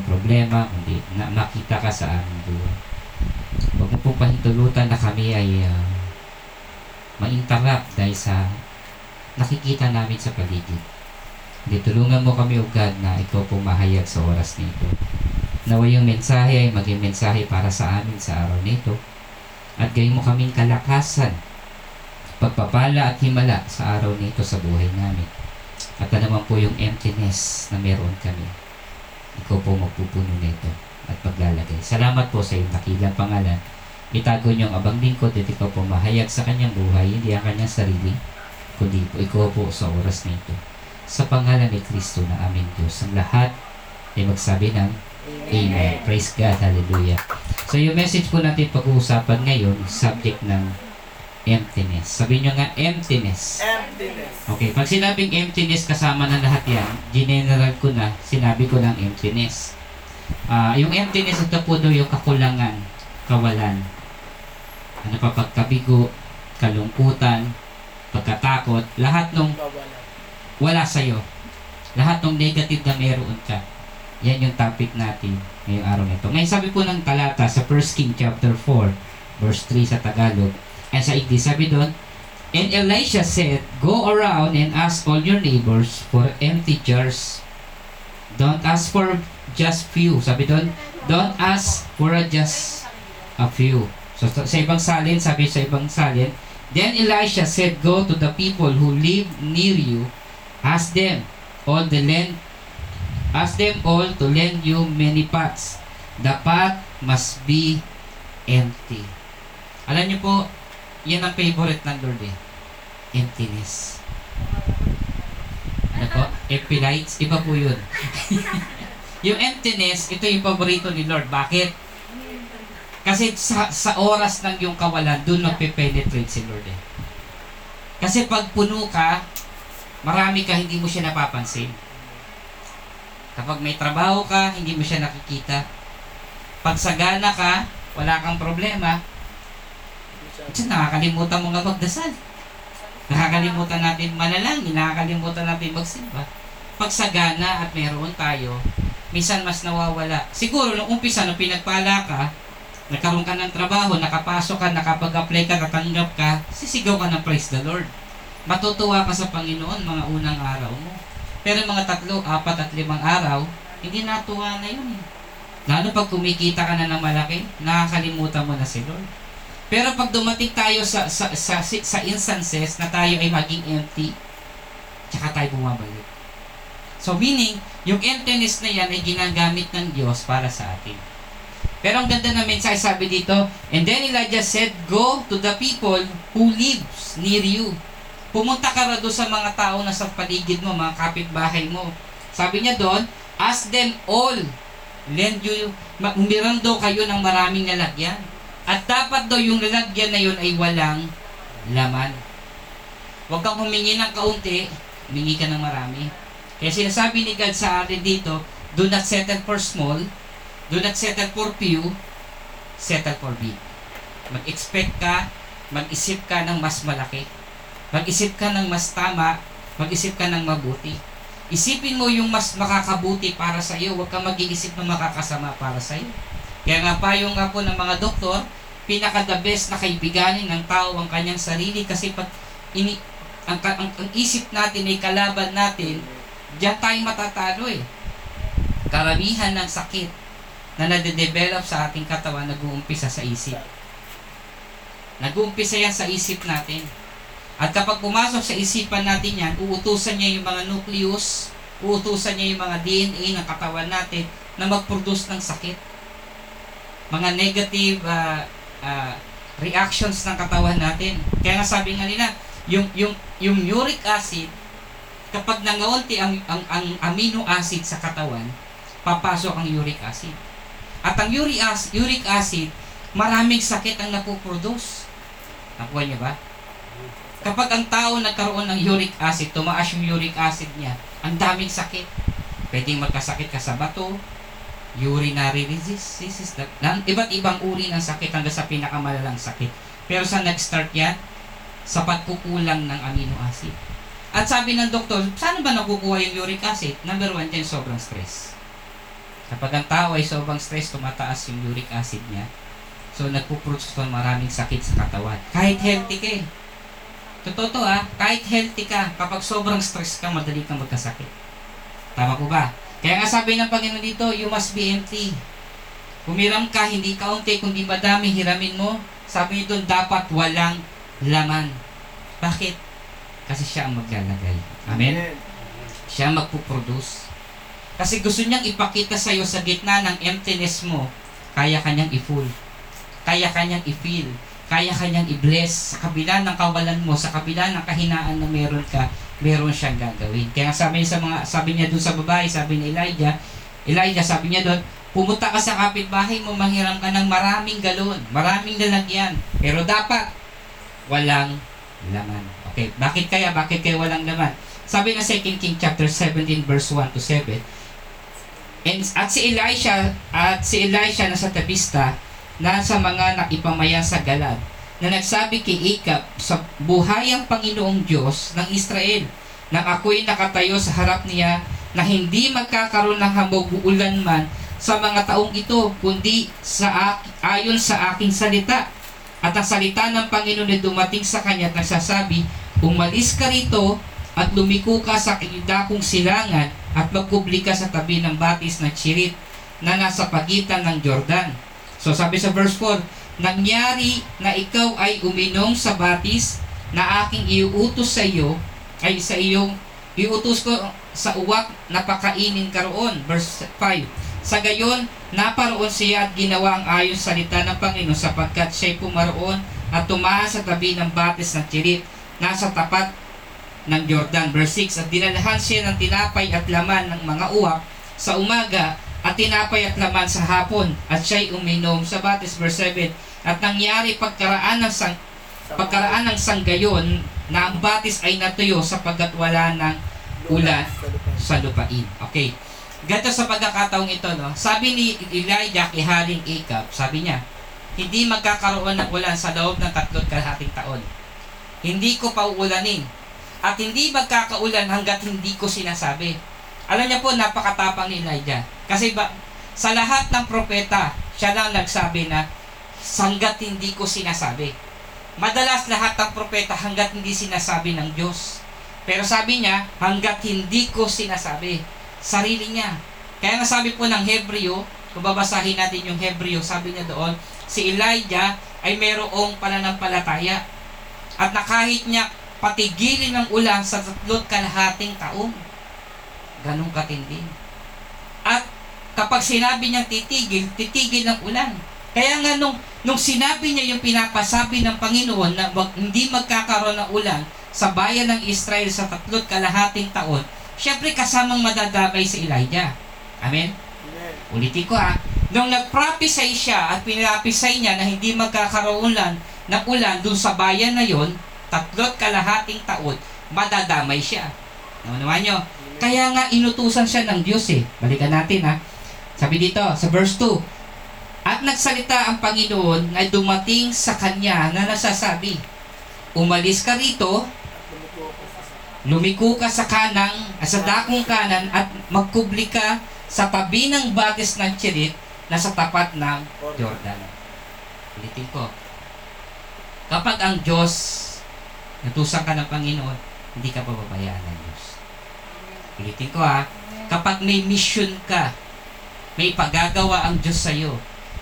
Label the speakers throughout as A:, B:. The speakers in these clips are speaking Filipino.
A: yung problema, kundi na makita ka sa aming buhay. Huwag mo pong pahintulutan na kami ay uh, ma-interrupt dahil sa nakikita namin sa paligid. Hindi, tulungan mo kami, O God, na ikaw pong mahayag sa oras nito. Nawa yung mensahe ay maging mensahe para sa amin sa araw nito. At gayon mo kaming kalakasan, pagpapala at himala sa araw nito sa buhay namin. At ano naman po yung emptiness na meron kami. Ikaw po magpupuno nito at paglalagay. Salamat po sa iyong nakilang pangalan. Itago niyo ang abang lingkod at ikaw po mahayag sa kanyang buhay, hindi ang kanyang sarili, kundi po ikaw po sa oras na ito. Sa pangalan ni Kristo na aming Diyos. Ang lahat ay magsabi ng Amen. Praise God. Hallelujah. So yung message po natin pag-uusapan ngayon, subject ng emptiness. Sabi nyo nga, emptiness.
B: Emptiness.
A: Okay, pag sinabing emptiness, kasama na lahat yan, general ko na, sinabi ko ng emptiness. Ah, yung emptiness, ito po daw yung kakulangan, kawalan. Ano pa, pagkabigo, kalungkutan, pagkatakot, lahat nung wala sa'yo. Lahat ng negative na meron ka. Yan yung topic natin ngayong araw nito. Ngayon sabi po ng talata sa 1 King chapter 4, verse 3 sa Tagalog, ay sa 80, sabi doon, And Elisha said, Go around and ask all your neighbors for empty jars. Don't ask for just few. Sabi doon, don't ask for a just a few. So, sa sa ibang salin, sabi sa ibang salin, Then Elisha said, Go to the people who live near you, ask them all the lend, ask them all to lend you many pots. The pot must be empty. Alam niyo po, yan ang favorite ng Lord eh. Emptiness. Ano po? Empty lights, iba po yun. yung emptiness, ito yung paborito ni Lord. Bakit? Kasi sa, sa oras ng yung kawalan, doon magpe-penetrate si Lord eh. Kasi pag puno ka, marami ka, hindi mo siya napapansin. Kapag may trabaho ka, hindi mo siya nakikita. Pag sagana ka, wala kang problema, kasi nakakalimutan mo nga magdasal. Nakakalimutan natin manalangin, nakakalimutan natin magsimba. Pag sagana at meron tayo, minsan mas nawawala. Siguro nung umpisa, nung pinagpala ka, nagkaroon ka ng trabaho, nakapasok ka, nakapag-apply ka, natanggap ka, sisigaw ka ng praise the Lord. Matutuwa ka sa Panginoon mga unang araw mo. Pero mga tatlo, apat at limang araw, hindi natuwa na yun eh. Lalo pag kumikita ka na ng malaki, nakakalimutan mo na si Lord. Pero pag dumating tayo sa sa sa, sa instances na tayo ay maging empty, tsaka tayo bumabalik. So meaning, yung emptiness na yan ay ginagamit ng Diyos para sa atin. Pero ang ganda na mensahe sabi dito, And then Elijah said, Go to the people who lives near you. Pumunta ka ra doon sa mga tao na sa paligid mo, mga kapitbahay mo. Sabi niya doon, Ask them all, lend you, umiram daw kayo ng maraming lalagyan. At dapat daw yung lalagyan na yun ay walang laman. Huwag kang humingi ng kaunti, humingi ka ng marami. Kaya sinasabi ni God sa atin dito, do not settle for small, do not settle for few, settle for big. Mag-expect ka, mag-isip ka ng mas malaki. Mag-isip ka ng mas tama, mag-isip ka ng mabuti. Isipin mo yung mas makakabuti para sa iyo, huwag kang mag-iisip ng makakasama para sa iyo. Kaya nga payo nga po ng mga doktor, pinaka the best na kaibiganin ng tao ang kanyang sarili kasi pag ini ang, ang, ang isip natin ay kalaban natin, diyan tayo matatalo eh. Karamihan ng sakit na nade-develop sa ating katawan nag-uumpisa sa isip. Nag-uumpisa yan sa isip natin. At kapag pumasok sa isipan natin yan, uutusan niya yung mga nucleus, uutusan niya yung mga DNA ng katawan natin na mag-produce ng sakit. Mga negative uh, uh, reactions ng katawan natin. Kaya nga sabi nga nila, yung, yung, yung uric acid, kapag nangaunti ang, ang, ang amino acid sa katawan, papasok ang uric acid. At ang uric acid, uric acid maraming sakit ang napoproduce. Nakuha niyo ba? Kapag ang tao nagkaroon ng uric acid, tumaas yung uric acid niya, ang daming sakit. Pwedeng magkasakit ka sa bato, urinary disease, disease na, iba't ibang uri ng sakit hanggang sa pinakamalalang sakit. Pero sa nag-start yan, sa pagkukulang ng amino acid. At sabi ng doktor, saan ba nakukuha yung uric acid? Number one dyan, sobrang stress. Kapag ang tao ay sobrang stress, tumataas yung uric acid niya. So, nagpuproduce ng maraming sakit sa katawan. Kahit healthy ka eh. Totoo to ah, kahit healthy ka, kapag sobrang stress ka, madali kang magkasakit. Tama ko ba? Kaya nga sabi ng Panginoon dito, you must be empty. Humiram ka, hindi kaunti, kundi madami, hiramin mo. Sabi doon, dapat walang laman. Bakit? Kasi siya ang maglalagay. Amen? Siya ang magpuproduce. Kasi gusto niyang ipakita sa iyo sa gitna ng emptiness mo, kaya kanyang i-full. Kaya kanyang i-fill. Kaya kanyang i-bless. Sa kabila ng kawalan mo, sa kabila ng kahinaan na meron ka, meron siyang gagawin. Kaya sabi niya sa mga sabi niya doon sa babae, sabi ni Elijah, Elijah sabi niya doon, pumunta ka sa kapitbahay mo, manghiram ka ng maraming galon, maraming lalagyan. Pero dapat walang laman. Okay, bakit kaya? Bakit kaya walang laman? Sabi na 2 King chapter 17 verse 1 to 7. And, at si Elisha at si Elisha na sa Tabista nasa mga naipamayan sa Galad na nagsabi kay Ikap sa buhayang Panginoong Diyos ng Israel nang ako'y nakatayo sa harap niya na hindi magkakaroon ng hamog-ulan man sa mga taong ito kundi sa ayon sa aking salita at ang salita ng Panginoon na dumating sa kanya at nagsasabi umalis ka rito at lumiko ka sa dakong silangan at magkubli ka sa tabi ng batis na Chirit na nasa pagitan ng Jordan. So sabi sa verse 4, Nangyari na ikaw ay uminom sa batis na aking iuutos sa iyo, ay sa iyong iutos ko sa uwak na pakainin ka roon. Verse 5, Sa gayon, naparoon siya at ginawa ang ayon sa salita ng Panginoon sapagkat siya'y pumaroon at tumahan sa tabi ng batis ng Chirit nasa tapat ng Jordan. Verse 6, At dinalahan siya ng tinapay at laman ng mga uwak sa umaga at tinapay at laman sa hapon at siya'y uminom sa batis. Verse 7, At nangyari pagkaraan ng sang pagkaraan ng sanggayon na ang batis ay natuyo sapagkat wala ng ulan sa lupain. Okay. Ganito sa pagkakataong ito, no? Sabi ni Elijah kay Haring Akab, sabi niya, hindi magkakaroon ng ulan sa loob ng tatlot kalahating taon. Hindi ko pauulanin. At hindi magkakaulan hanggat hindi ko sinasabi. Alam niya po, napakatapang ni Elijah. Kasi ba, sa lahat ng propeta, siya lang nagsabi na, hanggat hindi ko sinasabi. Madalas lahat ng propeta hanggat hindi sinasabi ng Diyos. Pero sabi niya, hanggat hindi ko sinasabi. Sarili niya. Kaya nga sabi po ng Hebreo, kung babasahin natin yung Hebreo, sabi niya doon, si Elijah ay merong pananampalataya. At na kahit niya patigilin ng ulan sa tatlot kalahating taon. Ganong katindi. At kapag sinabi niyang titigil, titigil ng ulan. Kaya nga nung, nung sinabi niya yung pinapasabi ng Panginoon na wag, hindi magkakaroon ng ulan sa bayan ng Israel sa tatlot kalahating taon, syempre kasamang madadamay si Elijah. Amen? Ulitin ko ha. Nung nag-prophesy siya at pinapisay niya na hindi magkakaroon ulan ng ulan dun sa bayan na yon, tatlot kalahating taon, madadamay siya. Naman nyo? Kaya nga inutusan siya ng Diyos eh. Balikan natin ha. Sabi dito, sa verse 2, At nagsalita ang Panginoon na dumating sa kanya na nasasabi, Umalis ka rito, lumiko ka sa kanang, sa dakong kanan at magkubli ka sa tabi ng batis ng Chirit na sa tapat ng Jordan. Ulitin ko. Kapag ang Diyos, natusan ka ng Panginoon, hindi ka pababayaan ng Diyos. Ulitin ko ha. Kapag may mission ka, may pagagawa ang Diyos sa'yo,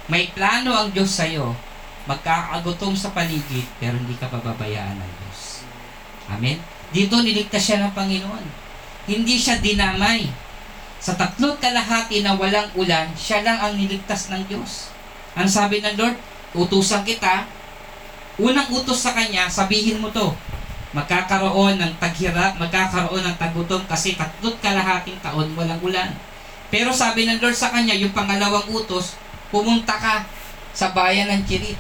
A: may plano ang Diyos sa'yo, magkakagutom sa paligid, pero hindi ka pababayaan ng Diyos. Amen? Dito niligtas siya ng Panginoon. Hindi siya dinamay. Sa tatlot kalahati na walang ulan, siya lang ang niligtas ng Diyos. Ang sabi ng Lord, utusan kita, unang utos sa Kanya, sabihin mo to, magkakaroon ng taghirap, magkakaroon ng tagutom kasi tatlot kalahating taon walang ulan. Pero sabi ng Lord sa Kanya, yung pangalawang utos, pumunta ka sa bayan ng Chirit.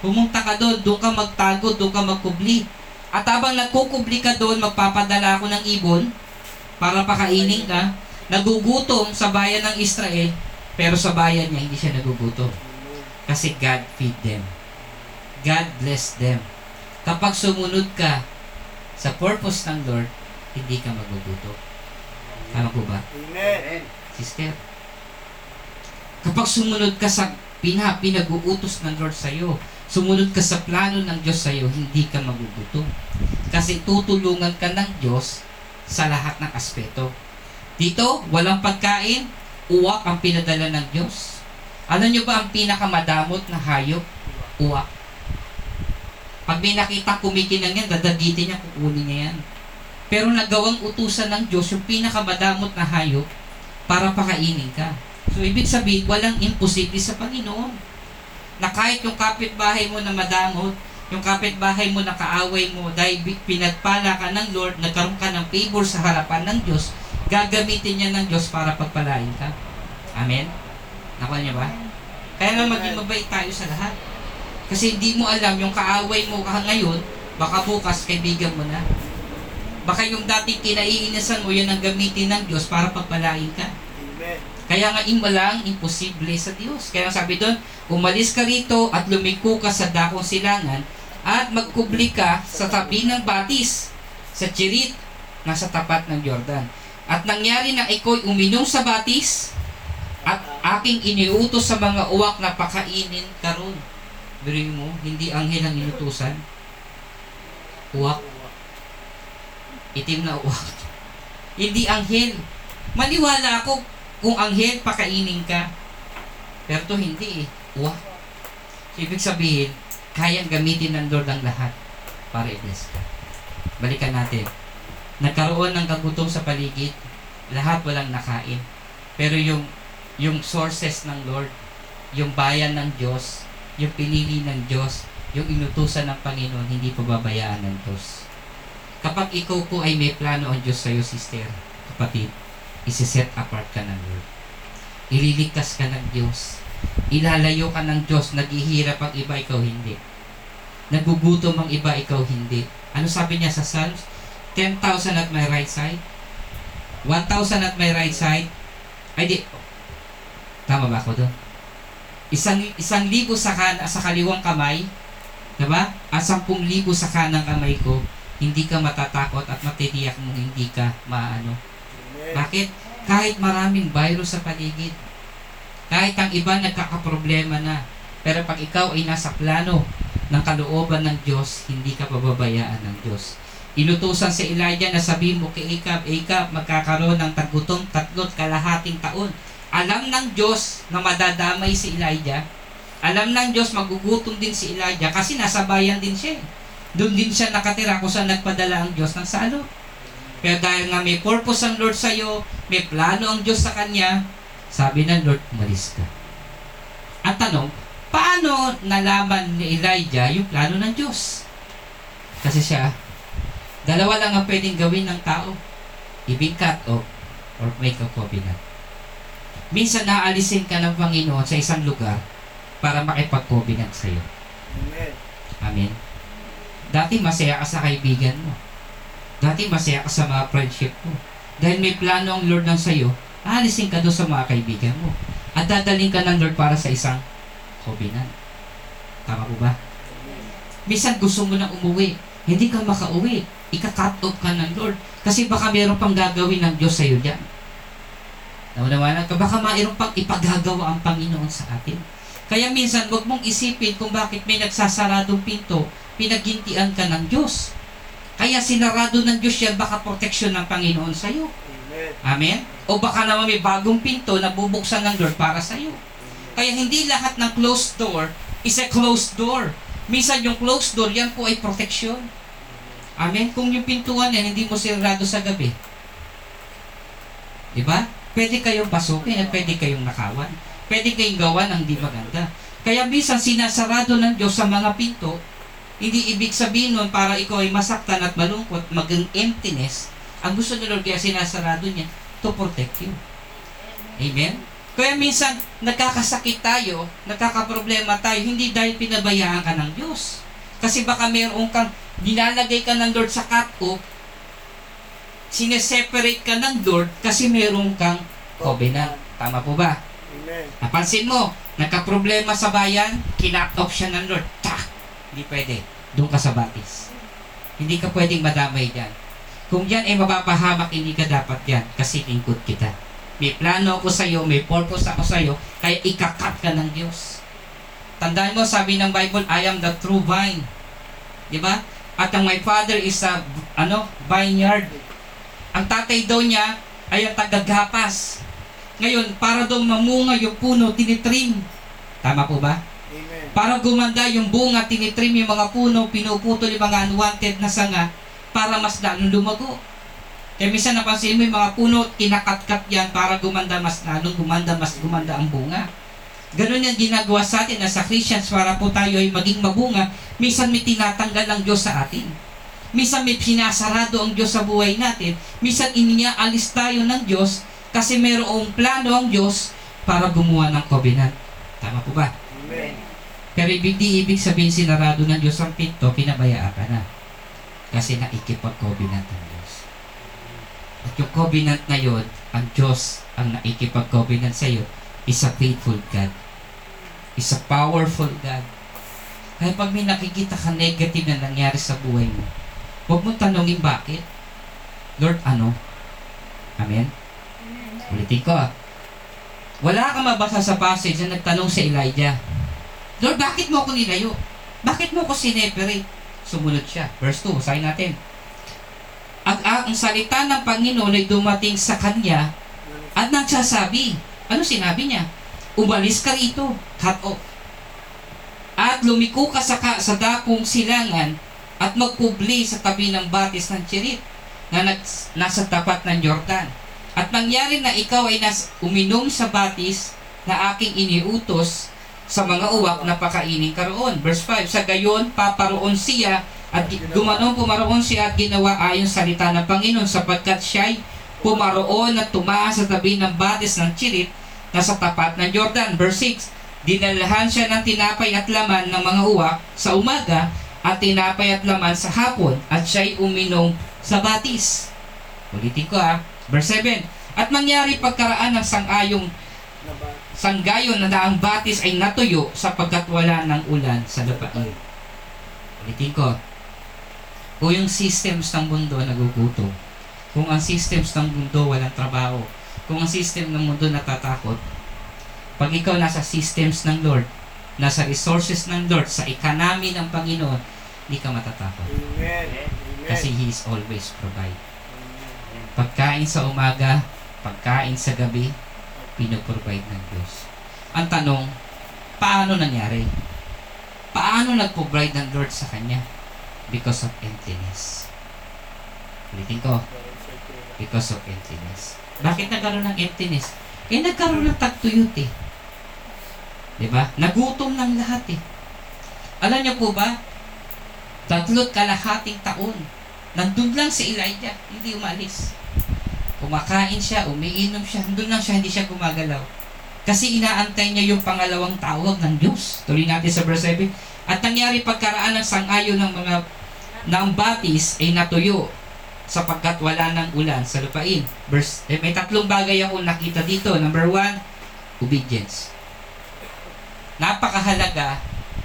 A: Pumunta ka doon, doon ka magtago, doon ka magkubli. At habang nagkukubli ka doon, magpapadala ako ng ibon para pakainin ka. Nagugutom sa bayan ng Israel, pero sa bayan niya hindi siya nagugutom. Kasi God feed them. God bless them. Kapag sumunod ka sa purpose ng Lord, hindi ka magugutom. Tama po ba?
B: Amen.
A: Sister, Kapag sumunod ka sa pina, pinag-uutos ng Lord sa'yo, sumunod ka sa plano ng Diyos sa'yo, hindi ka magugutom. Kasi tutulungan ka ng Diyos sa lahat ng aspeto. Dito, walang pagkain, uwak ang pinadala ng Diyos. Alam nyo ba ang pinakamadamot na hayop? Uwak. Pag may nakita kumikinang yan, dadagitin niya, kukunin niya yan. Pero nagawang utusan ng Diyos yung pinakamadamot na hayop para pakainin ka. So, ibig sabihin, walang imposible sa Panginoon. Na kahit yung kapitbahay mo na madamot, yung kapitbahay mo na kaaway mo, dahil pinagpala ka ng Lord, nagkaroon ka ng favor sa harapan ng Diyos, gagamitin niya ng Diyos para pagpalain ka. Amen? Nakuha niya ba? Kaya nga maging mabait tayo sa lahat. Kasi hindi mo alam, yung kaaway mo ka ngayon, baka bukas kaibigan mo na. Baka yung dating kinaiinisan mo, yun ang gamitin ng Diyos para pagpalain ka. Kaya nga walang imposible sa Diyos. Kaya sabi doon, umalis ka rito at lumiko ka sa dakong silangan at magkubli ka sa tabi ng batis sa Chirit na sa tapat ng Jordan. At nangyari na iko'y uminom sa batis at aking iniutos sa mga uwak na pakainin ka ron. Biruin mo, hindi anghel ang inutusan. Uwak, itim na uwak. hindi anghel. Maniwala ako kung anghel, pakainin ka. Pero to hindi eh. So, ibig sabihin, kayang gamitin ng Lord ang lahat para i-bless ka. Balikan natin. Nagkaroon ng kagutom sa paligid, lahat walang nakain. Pero yung yung sources ng Lord, yung bayan ng Diyos, yung pinili ng Diyos, yung inutusan ng Panginoon, hindi pababayaan ng Diyos. Kapag ikaw po ay may plano ang Diyos sa'yo, sister, kapatid, isi-set apart ka ng Lord. Ililigtas ka ng Diyos. Ilalayo ka ng Diyos. Naghihirap ang iba, ikaw hindi. Nagugutom ang iba, ikaw hindi. Ano sabi niya sa Psalms? 10,000 at my right side. 1,000 at my right side. Ay di. Tama ba ako doon? Isang, isang libo sa, kan, sa kaliwang kamay. Diba? At sampung libo sa kanang kamay ko. Hindi ka matatakot at matitiyak mo hindi ka maano. Bakit? Kahit maraming virus sa paligid, kahit ang iba nagkakaproblema na, pero pag ikaw ay nasa plano ng kalooban ng Diyos, hindi ka pababayaan ng Diyos. Inutusan si Elijah na sabi mo kay Ahab, Ahab, magkakaroon ng tagutom tatlot kalahating taon. Alam ng Diyos na madadamay si Elijah. Alam ng Diyos magugutom din si Elijah kasi nasa bayan din siya. Doon din siya nakatira kung saan nagpadala ang Diyos ng salot. Pero dahil nga may purpose ang Lord sa iyo, may plano ang Diyos sa kanya, sabi ng Lord, umalis ka. At tanong, paano nalaman ni Elijah yung plano ng Diyos? Kasi siya, dalawa lang ang pwedeng gawin ng tao. Ibigkat o or make a covenant. Minsan naalisin ka ng Panginoon sa isang lugar para makipag-covenant sa iyo.
B: Amen.
A: Amen. Dati masaya ka sa kaibigan mo. Dati masaya ka sa mga friendship mo. Dahil may plano ang Lord ng sa'yo, aalisin ka doon sa mga kaibigan mo. At dadaling ka ng Lord para sa isang covenant. Tama po ba? Minsan gusto mo na umuwi. Hindi ka makauwi. Ika-cut off ka ng Lord. Kasi baka mayroon pang gagawin ng Diyos sa'yo dyan. Naunawanan ka, baka mayroon pang ipagagawa ang Panginoon sa atin. Kaya minsan, wag mong isipin kung bakit may nagsasaradong pinto, pinagintian ka ng Diyos. Kaya sinarado ng Diyos yan, baka proteksyon ng Panginoon sa iyo.
B: Amen.
A: O baka naman may bagong pinto na bubuksan ng Lord para sa iyo. Kaya hindi lahat ng closed door is a closed door. Minsan yung closed door, yan po ay proteksyon. Amen? Kung yung pintuan yan, hindi mo sinarado sa gabi. Di ba? Pwede kayong pasukin at pwede kayong nakawan. Pwede kayong gawa ng di maganda. Kaya minsan sinasarado ng Diyos sa mga pinto, hindi ibig sabihin nun para ikaw ay masaktan at malungkot, maging emptiness. Ang gusto ni Lord kaya sinasarado niya to protect you. Amen? Kaya minsan, nagkakasakit tayo, nagkakaproblema tayo, hindi dahil pinabayaan ka ng Diyos. Kasi baka meron kang, nilalagay ka ng Lord sa cut-off, sineseparate ka ng Lord kasi meron kang covenant. Tama po ba?
B: Amen.
A: Napansin mo, nagka-problema sa bayan, kinat off siya ng Lord. Tak! Hindi pwede. Doon ka sa batis. Hindi ka pwedeng madamay dyan. Kung yan ay mapapahamak, hindi ka dapat yan kasi lingkod kita. May plano ako sa iyo, may purpose ako sa iyo, kaya ikakat ka ng Diyos. Tandaan mo, sabi ng Bible, I am the true vine. Di ba? At ang my father is a, ano, vineyard. Ang tatay daw niya ay ang tagagapas. Ngayon, para daw mamunga yung puno, tinitrim. Tama po ba?
B: Amen.
A: Para gumanda yung bunga, tinitrim yung mga puno, pinuputol yung mga unwanted na sanga para mas lalong lumago. Kaya minsan napansin mo yung mga puno, kinakatkat yan para gumanda mas lalong gumanda, mas gumanda ang bunga. Ganun yung ginagawa sa atin na sa Christians para po tayo ay maging mabunga. Minsan may tinatanggal ang Diyos sa atin. Minsan may pinasarado ang Diyos sa buhay natin. Minsan iniaalis tayo ng Diyos kasi mayroong plano ang Diyos para gumawa ng covenant. Tama po ba? Pero ibig di ibig sabihin sinarado ng Diyos ang pinto, pinabayaan ka na. Kasi naikipag-covenant ang Diyos. At yung covenant na yun, ang Diyos ang naikipag-covenant sa iyo, is a faithful God. Is a powerful God. Kaya pag may nakikita ka negative na nangyari sa buhay mo, huwag mo tanongin bakit. Lord, ano? Amen? Ulitin ko ah. Wala kang mabasa sa passage na nagtanong si Elijah, Lord, bakit mo ako nilayo? Bakit mo ako sineperate? Sumunod siya. Verse 2, basahin natin. Ang, ang, salita ng Panginoon ay dumating sa kanya at nagsasabi, ano sinabi niya? Umalis ka rito, cut off. At lumiko ka sa, ka, sa dakong silangan at magpubli sa tabi ng batis ng Cherit na nag, nasa tapat ng Jordan. At nangyari na ikaw ay nas, uminom sa batis na aking iniutos sa mga uwak na pakainin karoon. Verse 5, sa gayon paparoon siya at gumanong pumaroon siya at ginawa ayon sa salita ng Panginoon sapagkat siya'y pumaroon at tumaas sa tabi ng batis ng Chirit na sa tapat ng Jordan. Verse 6, dinalahan siya ng tinapay at laman ng mga uwak sa umaga at tinapay at laman sa hapon at siya'y uminom sa batis. Ulitin ko ha. Verse 7, at mangyari pagkaraan ng sangayong. Sanggayon na ang batis ay natuyo sapagkat wala ng ulan sa lupain. Ulitin ko. Kung yung systems ng mundo nagugutom, kung ang systems ng mundo walang trabaho, kung ang system ng mundo natatakot, pag ikaw nasa systems ng Lord, nasa resources ng Lord, sa economy ng Panginoon, hindi ka matatakot.
B: Amen.
A: Kasi He is always provide. Pagkain sa umaga, pagkain sa gabi, pinoprovide ng Diyos. Ang tanong, paano nangyari? Paano nag-provide ng Lord sa kanya? Because of emptiness. Ulitin ko, because of emptiness. Bakit nagkaroon ng emptiness? Eh, nagkaroon ng tagtuyot eh. Diba? Nagutom ng lahat eh. Alam niyo po ba? Tatlot kalahating taon. Nandun lang si Elijah, hindi umalis. Kumakain siya, umiinom siya, doon lang siya, hindi siya gumagalaw. Kasi inaantay niya yung pangalawang tawag ng Diyos. Tuloy natin sa verse 7. At nangyari pagkaraan ng sangayon ng mga ng batis ay natuyo sapagkat wala ng ulan sa lupain. Verse, eh, may tatlong bagay ako nakita dito. Number one, obedience. Napakahalaga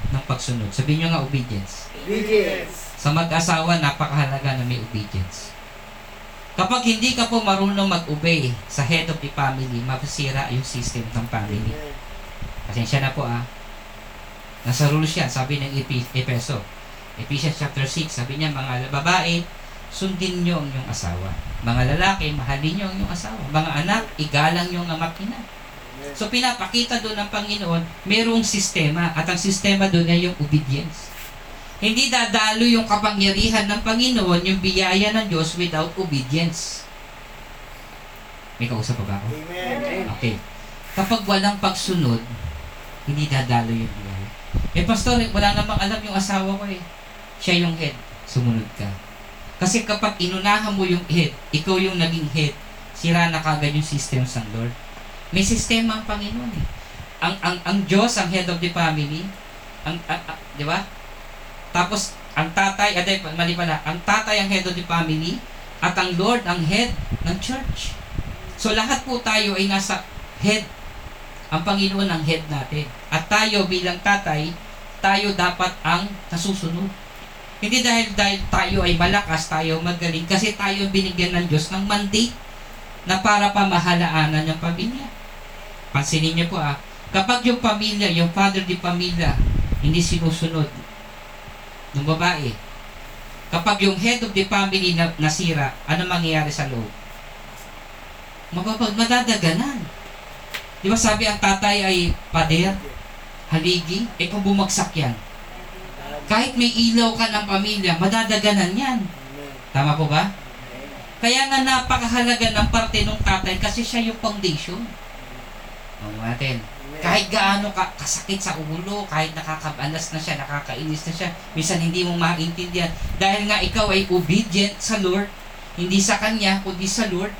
A: ng pagsunod. Sabihin nyo nga obedience.
B: Obedience.
A: Sa mag-asawa, napakahalaga na may obedience. Kapag hindi ka po marunong mag-obey sa head of the family, mapasira yung system ng family. Pasensya na po ah. Nasa rules yan, sabi ng Epeso. Ephesians chapter 6, sabi niya, mga babae, sundin niyo ang iyong asawa. Mga lalaki, mahalin niyo ang iyong asawa. Mga anak, igalang niyo ang ama at ina.
B: Amen.
A: So pinapakita doon ng Panginoon, mayroong sistema at ang sistema doon ay yung obedience. Hindi dadalo yung kapangyarihan ng Panginoon, yung biyaya ng Diyos without obedience. May kausap pa ba ako?
B: Amen.
A: Okay. Kapag walang pagsunod, hindi dadalo yung biyaya. Eh pastor, wala namang alam yung asawa ko eh. Siya yung head. Sumunod ka. Kasi kapag inunahan mo yung head, ikaw yung naging head, sira na kagad yung systems ng Lord. May sistema ang Panginoon eh. Ang, ang, ang Diyos, ang head of the family, ang, ang- ang- di ba? Tapos, ang tatay, aday, mali pala, ang tatay ang head of the family, at ang Lord ang head ng church. So, lahat po tayo ay nasa head. Ang Panginoon ang head natin. At tayo bilang tatay, tayo dapat ang nasusunod. Hindi dahil, dahil tayo ay malakas, tayo magaling, kasi tayo binigyan ng Diyos ng mandate na para pamahalaanan ng pamilya. Pansinin niyo po ah, kapag yung pamilya, yung father di pamilya, hindi sinusunod ng babae, kapag yung head of the family na, nasira, ano mangyayari sa loob? Mababag, madadaganan. Di ba sabi ang tatay ay pader, haligi, eh kung bumagsak yan, kahit may ilaw ka ng pamilya, madadaganan yan. Tama po ba? Kaya nga napakahalaga ng parte ng tatay kasi siya yung foundation. Ano natin? Kahit gaano ka kasakit sa ulo, kahit nakakabalas na siya, nakakainis na siya, minsan hindi mo maintindihan. Dahil nga ikaw ay obedient sa Lord, hindi sa Kanya, kundi sa Lord,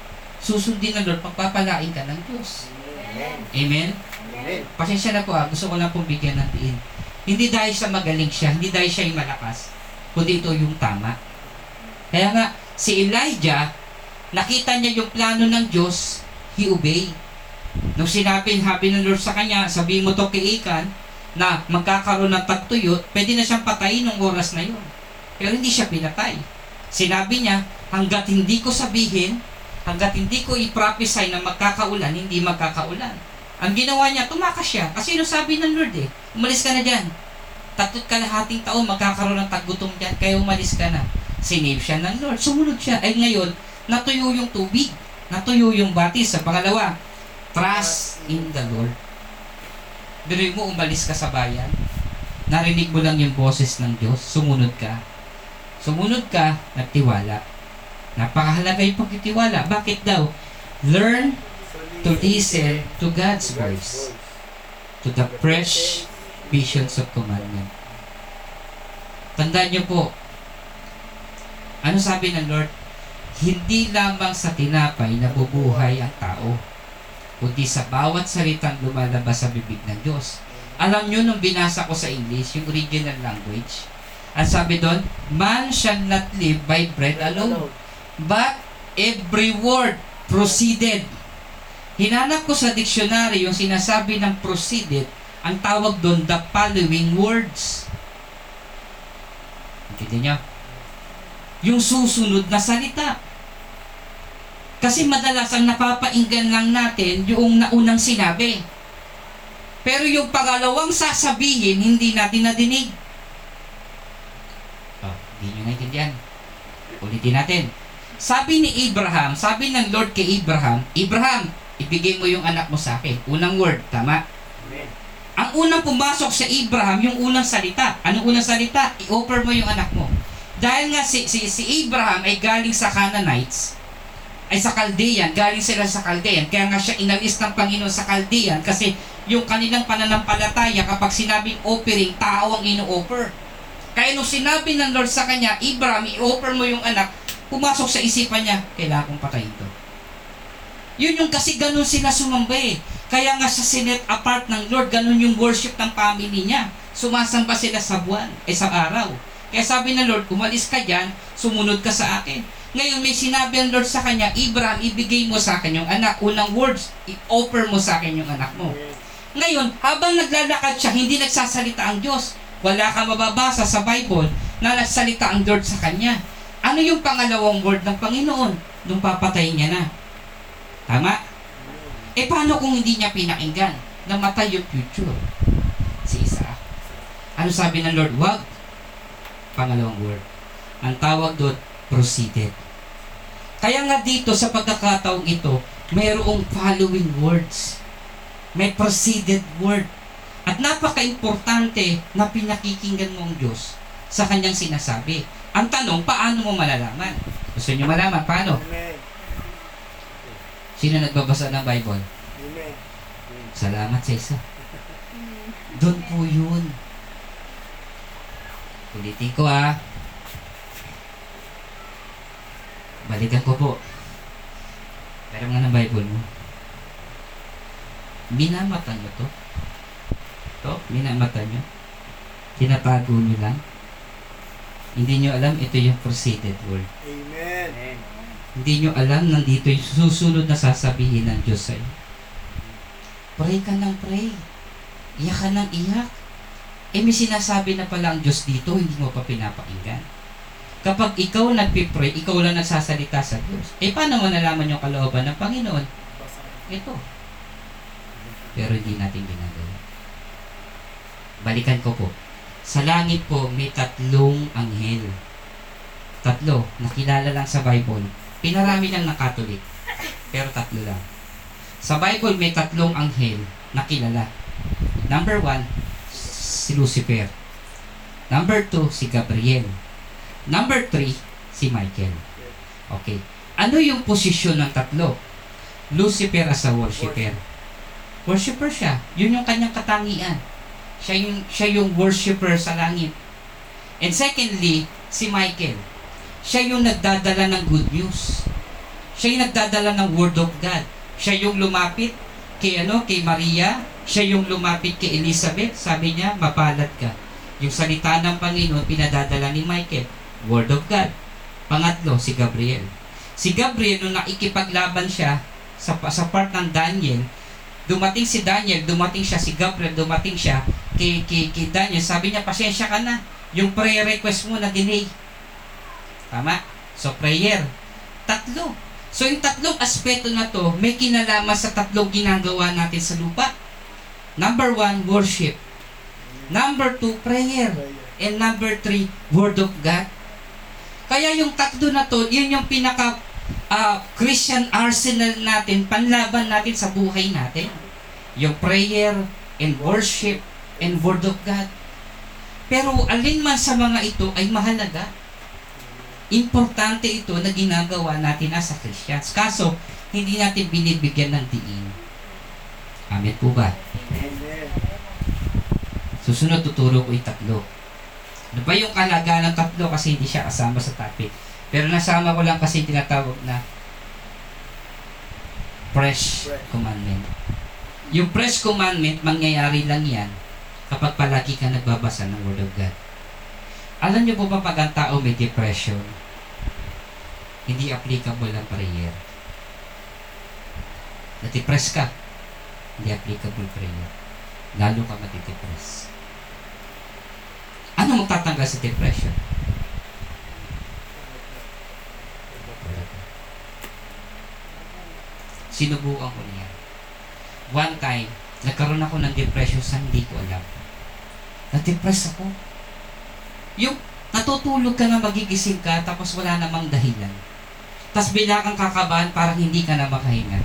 A: susundin ng Lord, pagpapalain ka ng Diyos.
B: Amen.
A: Amen?
B: Amen.
A: Pasensya na po ah, gusto ko lang pong bigyan ng tiin. Hindi dahil sa magaling siya, hindi dahil siya yung malakas, kundi ito yung tama. Kaya nga, si Elijah, nakita niya yung plano ng Diyos, he obey. Nung sinabi, habi ng Lord sa kanya, sabihin mo to kay Ikan, na magkakaroon ng tagtuyot, pwede na siyang patayin ng oras na yun. Pero hindi siya pinatay. Sinabi niya, hanggat hindi ko sabihin, hanggat hindi ko i-prophesy na magkakaulan, hindi magkakaulan. Ang ginawa niya, tumakas siya. Kasi ano sabi ng Lord eh, umalis ka na dyan. Tatlot kalahating taon, magkakaroon ng taggutom dyan, kaya umalis ka na. Sinave siya ng Lord, sumunod siya. Ay ngayon, natuyo yung tubig, natuyo yung batis. Sa pangalawa, trust in the Lord. Biruin mo, umalis ka sa bayan, narinig mo lang yung boses ng Diyos, sumunod ka. Sumunod ka, nagtiwala. Napakahalaga yung pagtitiwala. Bakit daw? Learn to listen to God's voice, to the fresh visions of commandment. Tandaan niyo po, ano sabi ng Lord? Hindi lamang sa tinapay nabubuhay ang tao, kundi sa bawat salitang lumalabas sa bibig ng Diyos. Alam niyo nung binasa ko sa English, yung original language, ang sabi doon, Man shall not live by bread alone, but every word proceeded. Hinanap ko sa dictionary yung sinasabi ng proceeded, ang tawag doon, the following words. Intindihan niyo? Yung susunod na salita. Kasi madalas ang napapainggan lang natin yung naunang sinabi. Pero yung pangalawang sasabihin, hindi natin nadinig. Oh, hindi nyo naintindihan. Ulitin natin. Sabi ni Abraham, sabi ng Lord kay Abraham, Abraham, ibigay mo yung anak mo sa akin. Unang word, tama?
B: Amen.
A: Ang unang pumasok sa Abraham, yung unang salita. Anong unang salita? I-offer mo yung anak mo. Dahil nga si, si, si Abraham ay galing sa Canaanites, ay sa Chaldean, galing sila sa Chaldean. Kaya nga siya inalis ng Panginoon sa Chaldean kasi yung kanilang pananampalataya kapag sinabing offering, tao ang ino-offer. Kaya nung sinabi ng Lord sa kanya, Abraham, i-offer mo yung anak, pumasok sa isipan niya, kailangan kong patayin to. Yun yung kasi ganun sila sumamba eh. Kaya nga sa sinet apart ng Lord, ganun yung worship ng family niya. Sumasamba sila sa buwan, eh sa araw. Kaya sabi ng Lord, umalis ka dyan, sumunod ka sa akin. Ngayon may sinabi ang Lord sa kanya, Abraham, ibigay mo sa akin yung anak. Unang words, i-offer mo sa akin yung anak mo. Ngayon, habang naglalakad siya, hindi nagsasalita ang Diyos. Wala ka mababasa sa Bible na nagsalita ang Lord sa kanya. Ano yung pangalawang word ng Panginoon nung papatay niya na? Tama? Eh paano kung hindi niya pinakinggan? Namatay yung future. Si Isaac. Ano sabi ng Lord? Wag. Pangalawang word. Ang tawag doon, proceeded. Kaya nga dito sa pagkakataong ito, mayroong following words. May proceeded word. At napaka-importante na pinakikinggan mo ang Diyos sa kanyang sinasabi. Ang tanong, paano mo malalaman? Gusto niyo malaman? Paano?
B: Amen.
A: Sino nagbabasa ng Bible?
B: Amen.
A: Salamat sa isa. Doon po yun. Ulitin ko ah. Balikan ko po. Meron nga ng Bible mo. Minamata nyo to. To, minamata nyo. Tinatago nyo lang. Hindi nyo alam, ito yung proceeded word.
B: Amen.
A: Hindi nyo alam, nandito yung susunod na sasabihin ng Diyos sa'yo. Pray ka ng pray. Iyak ka ng iyak. Eh may sinasabi na pala ang Diyos dito, hindi mo pa pinapakinggan. Kapag ikaw nagpipray, ikaw lang nagsasalita sa Diyos. Eh, paano mo nalaman yung kalooban ng Panginoon? Ito. Pero hindi natin ginagawa. Balikan ko po. Sa langit po, may tatlong anghel. Tatlo, nakilala lang sa Bible. Pinarami lang ng Catholic. Pero tatlo lang. Sa Bible, may tatlong anghel na kilala. Number one, si Lucifer. Number two, si Gabriel. Number three, si Michael. Okay. Ano yung posisyon ng tatlo? Lucifer as a worshiper. Worshipper siya. Yun yung kanyang katangian. Siya yung, siya yung worshipper sa langit. And secondly, si Michael. Siya yung nagdadala ng good news. Siya yung nagdadala ng word of God. Siya yung lumapit kay ano, kay Maria. Siya yung lumapit kay Elizabeth. Sabi niya, mapalad ka. Yung salita ng Panginoon, pinadadala ni Michael. Word of God. Pangatlo, si Gabriel. Si Gabriel, nung nakikipaglaban siya sa, sa part ng Daniel, dumating si Daniel, dumating siya, si Gabriel, dumating siya kay, kay, kay Daniel. Sabi niya, pasensya ka na. Yung prayer request mo na delay. Tama? So, prayer. Tatlo. So, yung tatlong aspeto na to, may kinalaman sa tatlong ginagawa natin sa lupa. Number one, worship. Number two, prayer. And number three, Word of God. Kaya yung tatlo na to, yun yung pinaka ah, Christian arsenal natin, panlaban natin sa buhay natin. Yung prayer and worship and Word of God. Pero alin man sa mga ito ay mahalaga. Importante ito na ginagawa natin as a Christians. Kaso, hindi natin binibigyan ng diin. Amen po ba?
B: Amen.
A: Susunod, tuturo ko yung tatlo. Ano ba yung kalagaan ng tatlo kasi hindi siya kasama sa topic. Pero nasama ko lang kasi tinatawag na fresh commandment. Yung fresh commandment, mangyayari lang yan kapag palagi ka nagbabasa ng Word of God. Alam niyo po ba pag ang tao may depression, hindi applicable ang prayer. Na-depress ka, hindi applicable prayer. Lalo ka matidepress. Ano magtatanggal sa depression? Sinubukan ko niya. One time, nagkaroon ako ng depression sa hindi ko alam. Na-depress ako. Yung natutulog ka na magigising ka tapos wala namang dahilan. Tapos bigla kang kakabahan parang hindi ka na makahinga.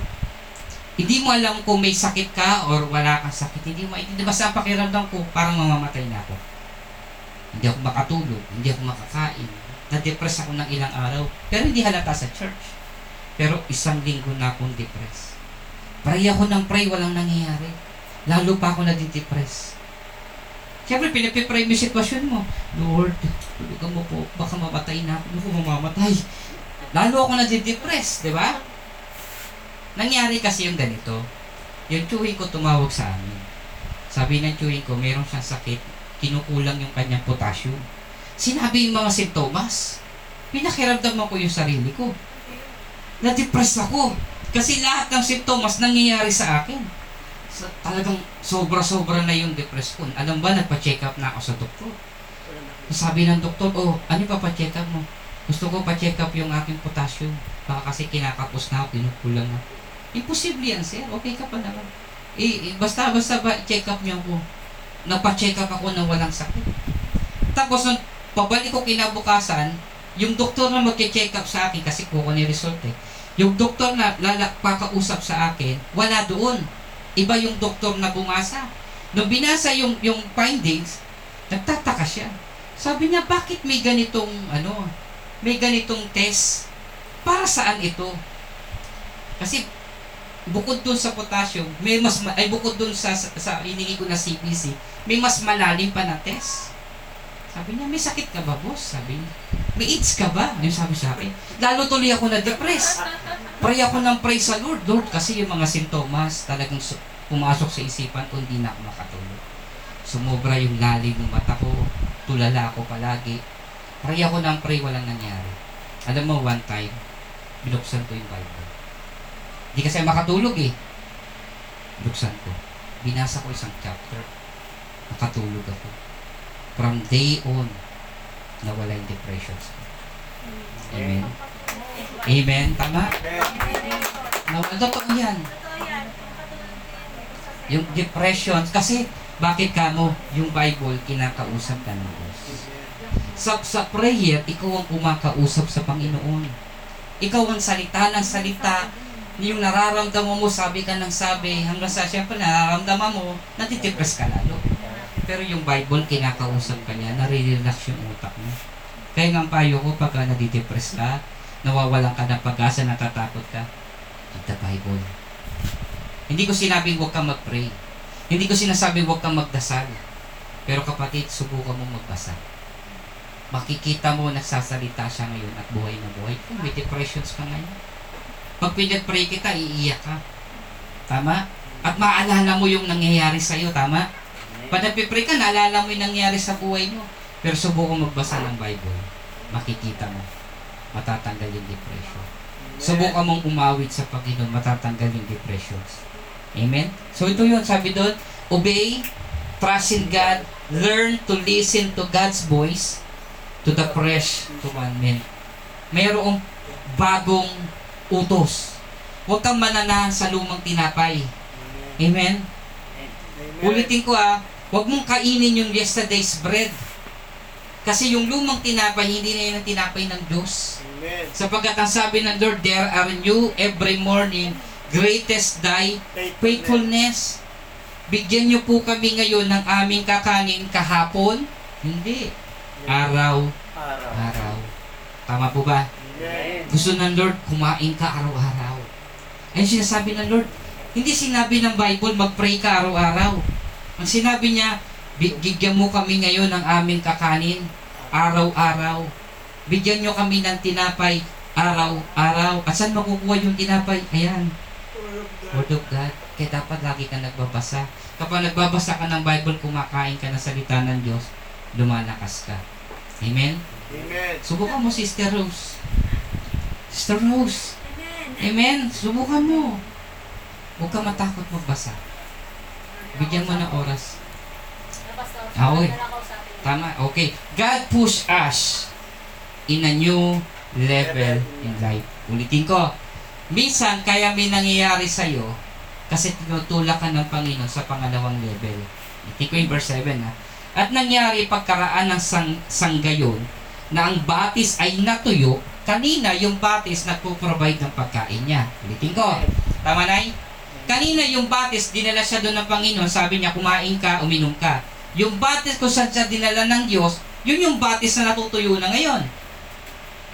A: Hindi mo alam kung may sakit ka or wala kang sakit. Hindi mo maintindihan. Basta ang pakiramdam ko, parang mamamatay na ako. Hindi ako makatulog. Hindi ako makakain. Na-depress ako ng ilang araw. Pero hindi halata sa church. Pero isang linggo na akong depress. Pray ako ng pray, walang nangyayari. Lalo pa ako nadidepress. Siyempre, pinapipray mo yung sitwasyon mo. Lord, tulugan mo po, baka mamatay na ako. Kung mamamatay? Lalo ako nadidepress, di ba? Nangyari kasi yung ganito. Yung chewing ko tumawag sa amin. Sabi ng chewing ko, meron siyang sakit, kinukulang yung kanyang potassium. Sinabi yung mga sintomas. Pinakiramdaman ko yung sarili ko. Na-depress ako. Kasi lahat ng sintomas nangyayari sa akin. Sa, talagang sobra-sobra na yung depress ko. Alam ba, nagpa-check up na ako sa doktor. Sabi ng doktor, oh, ano pa pa-check up mo? Gusto ko pa-check up yung aking potassium. Baka kasi kinakapos na ako, kinukulang na. Imposible yan, sir. Okay ka pa naman. Eh, eh, basta, basta ba, check up niyo ako. Nagpa-check up ako na walang sakit. Tapos, nung pabalik ko kinabukasan, yung doktor na magche-check up sa akin, kasi kuko ni result eh, yung doktor na lala, pakausap sa akin, wala doon. Iba yung doktor na bumasa. Nung binasa yung, yung findings, nagtataka siya. Sabi niya, bakit may ganitong, ano, may ganitong test? Para saan ito? Kasi, bukod dun sa potassium, may mas, ma- ay bukod dun sa, sa, sa iningi ko na CPC, may mas malalim pa na test. Sabi niya, may sakit ka ba, boss? Sabi niya, may AIDS ka ba? Ayun sabi sa akin. Lalo tuloy ako na-depress. Pray ako ng pray sa Lord. Lord, kasi yung mga sintomas talagang pumasok sa isipan ko, hindi na ako makatulog. Sumobra yung lalim ng mata ko. Tulala ako palagi. Pray ako ng pray, walang nangyari. Alam mo, one time, binuksan ko yung Bible. Hindi kasi makatulog eh. Binuksan ko. Binasa ko isang chapter. Nakatulog ako. From day on, nawala yung depression. Amen. Amen. Tama? No, totoo yan. Yung depression, kasi bakit ka mo yung Bible kinakausap ka ng Diyos? Sa, sa prayer, ikaw ang kumakausap sa Panginoon. Ikaw ang salita ng salita, yung nararamdaman mo, sabi ka ng sabi, hanggang sa siyempre nararamdaman mo, natitipres ka lalo. Pero yung Bible, kinakausap ka niya, nare-relax yung utak mo. Kaya nga payo ko, pagka nadidepress ka, nawawalan ka ng pag-asa, natatakot ka, read the Bible. Hindi ko sinabing huwag kang mag-pray. Hindi ko sinasabing huwag kang magdasal. Pero kapatid, subukan mo magbasa. Makikita mo nagsasalita siya ngayon at buhay na buhay. Kung may depressions ka ngayon. Pag pinag-pray kita, iiyak ka. Tama? At maalala mo yung nangyayari sa'yo, tama? Pag nagpipray ka, naalala mo yung nangyayari sa buhay mo. Pero subukan magbasa ng Bible. Makikita mo. Matatanggal yung depression. Subukan mong umawit sa Panginoon, matatanggal yung depressions. Amen? So ito yun, sabi doon, obey, trust in God, learn to listen to God's voice, to the fresh commandment. Mayroong bagong utos. Huwag kang mananahan sa lumang tinapay. Amen? Ulitin ko ah, huwag mong kainin yung yesterday's bread. Kasi yung lumang tinapay, hindi na yun ang tinapay ng Diyos.
B: Amen.
A: Sapagkat ang sabi ng Lord, there are new every morning, greatest thy faithfulness. Bigyan niyo po kami ngayon ng aming kakanin kahapon. Hindi. Araw,
B: Araw.
A: araw. Tama po ba?
B: Amen.
A: Gusto ng Lord, kumain ka araw-araw. Ayun sinasabi ng Lord, hindi sinabi ng Bible, mag-pray ka araw-araw. Ang sinabi niya, bigyan mo kami ngayon ng aming kakanin, araw-araw. Bigyan niyo kami ng tinapay, araw-araw. At saan makukuha yung tinapay? Ayan, Word of God. Kaya dapat lagi ka nagbabasa. Kapag nagbabasa ka ng Bible, kumakain ka ng salita ng Diyos, lumalakas ka. Amen?
B: Amen.
A: Subukan mo, Sister Rose. Sister Rose. Amen. Subukan mo. Huwag ka matakot magbasa. Bigyan mo ng oras. Ah, okay. Tama, okay. God push us in a new level in life. Ulitin ko. Minsan, kaya may nangyayari sa'yo kasi tinutulak ka ng Panginoon sa pangalawang level. Ulitin ko yung verse 7 ha. At nangyari pagkaraan ng sang, sanggayon na ang batis ay natuyo, kanina yung batis nagpo-provide ng pagkain niya. Ulitin ko. Tama na Kanina yung batis, dinala siya doon ng Panginoon, sabi niya, kumain ka, uminom ka. Yung batis kung saan siya dinala ng Diyos, yun yung batis na natutuyo na ngayon.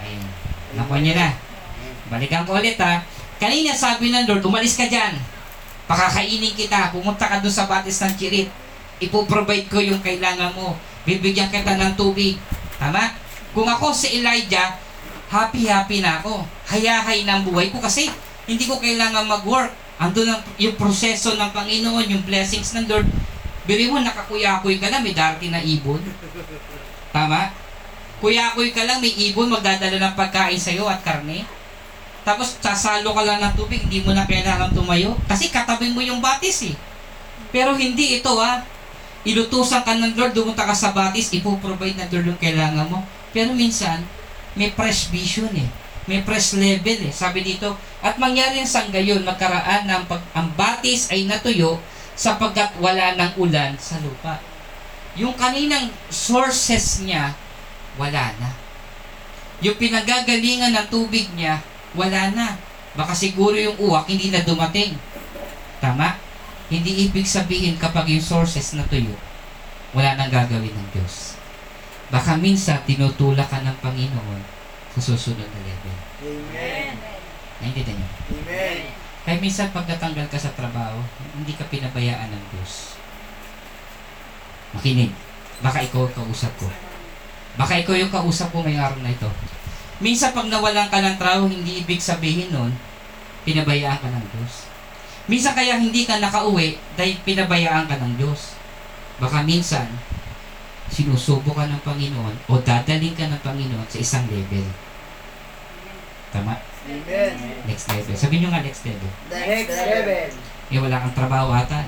A: Ayun. Nakuha niya na. Balikan ko ulit ha. Kanina sabi ng Lord, umalis ka dyan. Pakakainin kita. Pumunta ka doon sa batis ng chirit. Ipoprovide ko yung kailangan mo. Bibigyan kita ng tubig. Tama? Kung ako si Elijah, happy-happy na ako. Hayahay ng buhay ko kasi hindi ko kailangan mag-work. Ando ang yung proseso ng Panginoon, yung blessings ng Lord. Biri mo, nakakuyakoy ka na, may darating na ibon. Tama? Kuyakoy ka lang, may ibon, magdadala ng pagkain sa'yo at karne. Tapos sasalo ka lang ng tubig, hindi mo na kailangan tumayo. Kasi katabi mo yung batis eh. Pero hindi ito ah. Ilutusan ka ng Lord, dumunta ka sa batis, ipoprovide ng Lord yung kailangan mo. Pero minsan, may fresh vision eh. May fresh level eh. Sabi dito, at mangyari ang sanggayon, magkaraan ng pag, ang batis ay natuyo sapagkat wala ng ulan sa lupa. Yung kaninang sources niya, wala na. Yung pinagagalingan ng tubig niya, wala na. Baka siguro yung uwak hindi na dumating. Tama? Hindi ibig sabihin kapag yung sources na tuyo, wala nang gagawin ng Diyos. Baka minsan tinutulak ka ng Panginoon sa susunod na level.
B: Amen.
A: Naintindihan niyo?
B: Amen.
A: Kaya minsan pag natanggal ka sa trabaho, hindi ka pinabayaan ng Diyos. Makinig. Baka ikaw ang kausap ko. Baka ikaw yung kausap ko ngayong araw na ito. Minsan pag nawalan ka ng trabaho, hindi ibig sabihin nun, pinabayaan ka ng Diyos. Minsan kaya hindi ka nakauwi dahil pinabayaan ka ng Diyos. Baka minsan, sinusubo ka ng Panginoon o dadaling ka ng Panginoon sa isang level. Tama?
B: Amen.
A: Next level. Sabi nyo nga next level.
B: Next level.
A: Eh, wala kang trabaho ata.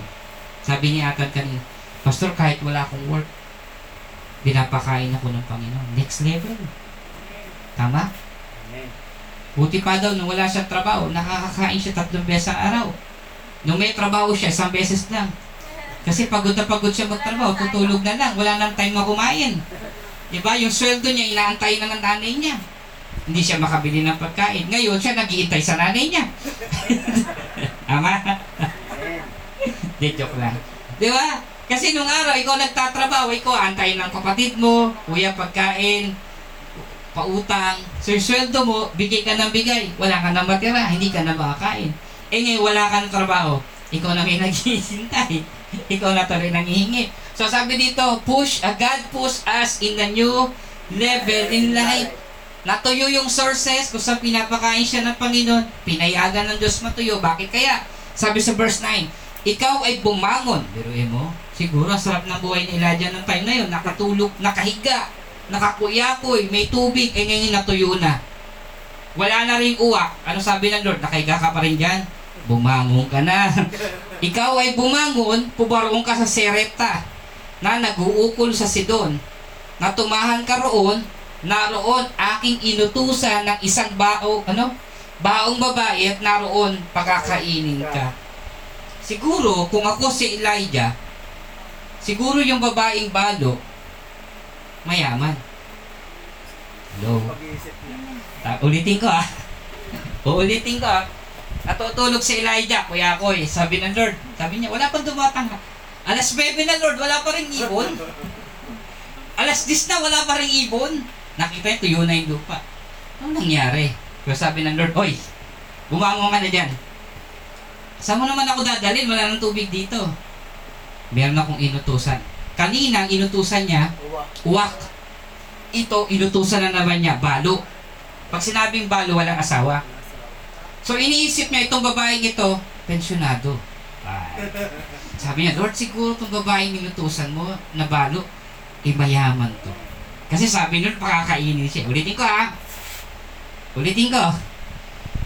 A: Sabi ni Atan kanina, Pastor, kahit wala akong work, pinapakain ako ng Panginoon. Next level. Tama?
B: Amen.
A: Buti pa daw nung wala siya trabaho, nakakakain siya tatlong beses sa araw. Nung may trabaho siya, isang beses lang. Kasi pagod na pagod siya magtrabaho, tutulog na lang, wala nang time na kumain. Diba? Yung sweldo niya, inaantay na ng nanay niya. Hindi siya makabili ng pagkain. Ngayon, siya nagiintay sa nanay niya. Ama? Di, joke lang. Di ba? Kasi nung araw, ikaw nagtatrabaho, ikaw antayin ng kapatid mo, kuya pagkain, pautang. So yung sweldo mo, bigay ka ng bigay. Wala ka na matira, hindi ka na makakain. Eh ngayon, wala ka ng trabaho. Ikaw na may naghihintay. ikaw na tuloy nangihingi. So sabi dito, push, uh, God push us in a new level in life. Natuyo yung sources kung saan pinapakain siya ng Panginoon. Pinayagan ng Diyos matuyo. Bakit kaya? Sabi sa verse 9, ikaw ay bumangon. Biruin mo, siguro ang sarap ng buhay ni Elijah ng time na yun. Nakatulog, nakahiga, nakakuyakoy, may tubig, eh ngayon natuyo na. Wala na rin uwak. Ano sabi ng Lord? Nakahiga ka pa rin dyan? Bumangon ka na. ikaw ay bumangon, pubarong ka sa Serepta na nag-uukol sa Sidon. Natumahan ka roon, naroon aking inutusan ng isang bao, ano? Baong babae at naroon pagkakainin ka. Siguro, kung ako si Elijah, siguro yung babaeng balo, mayaman. Hello? Ta- ulitin ko ah. Uulitin ko ah. Natutulog si Elijah, kuya ko eh. Sabi ng Lord, sabi niya, wala pang dumatang. Alas 9 na Lord, wala pa rin ibon. Alas 10 na, wala pa rin ibon. Nakita niya, tuyo na yung lupa. Ano nangyari? Pero sabi ng Lord, Oy, bumangon ka na dyan. Saan mo naman ako dadalhin? Wala nang tubig dito. Meron akong inutusan. Kanina, ang inutusan niya,
B: Uwa.
A: uwak. Ito, inutusan na naman niya, balo. Pag sinabing balo, walang asawa. So iniisip niya itong babaeng ito, pensyonado. Ay. Sabi niya, Lord, siguro itong babaeng nilutusan mo na balo, eh mayaman to. Kasi sabi nun, pakakainin siya. Ulitin ko ha. Ulitin ko.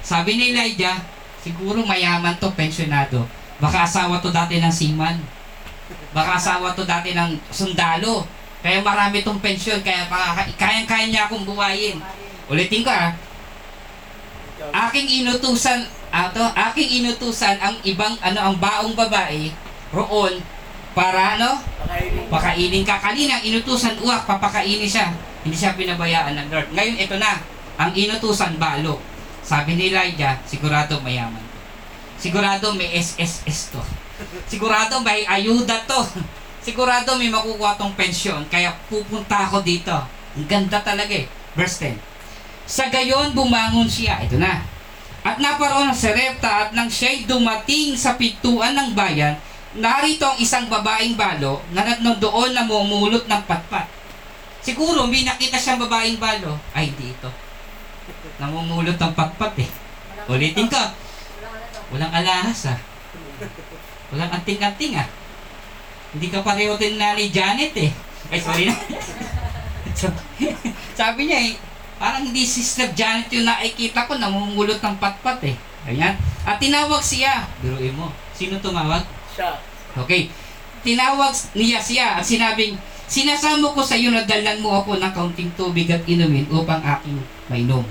A: Sabi ni Elijah, siguro mayaman to, pensyonado. Baka asawa to dati ng seaman. Baka asawa to dati ng sundalo. Kaya marami tong pensyon, kaya kayang-kaya niya akong buhayin. Ulitin ko ha aking inutusan ato aking inutusan ang ibang ano ang baong babae roon para ano?
B: Pakainin.
A: pakainin ka. Kanina inutusan. Uwak papakainin siya. Hindi siya pinabayaan ng Lord. Ngayon ito na. Ang inutusan balo. Sabi ni Elijah sigurado mayaman. Sigurado may SSS to. Sigurado may ayuda to. Sigurado may makukuha tong pensyon. Kaya pupunta ako dito. Ang ganda talaga eh. Verse 10 sa gayon bumangon siya. Ito na. At naparoon sa Serepta at nang siya'y dumating sa pintuan ng bayan, narito ang isang babaeng balo na doon na mumulot ng patpat. Siguro may nakita siyang babaeng balo. Ay, hindi ito. Namumulot ng patpat eh. Ulitin ko. Walang alahas ah. Walang anting-anting ah. Hindi ka pareho din na ni Janet eh. Ay, sorry na. Sabi niya eh, parang hindi si Sister Janet yung nakikita ko, namumulot ng patpat eh. Ayan. At tinawag siya. Biruin mo. Sino tumawag?
B: Siya.
A: Okay. Tinawag niya siya at sinabing, Sinasamo ko sa iyo na dalan mo ako ng kaunting tubig at inumin upang aking mainom.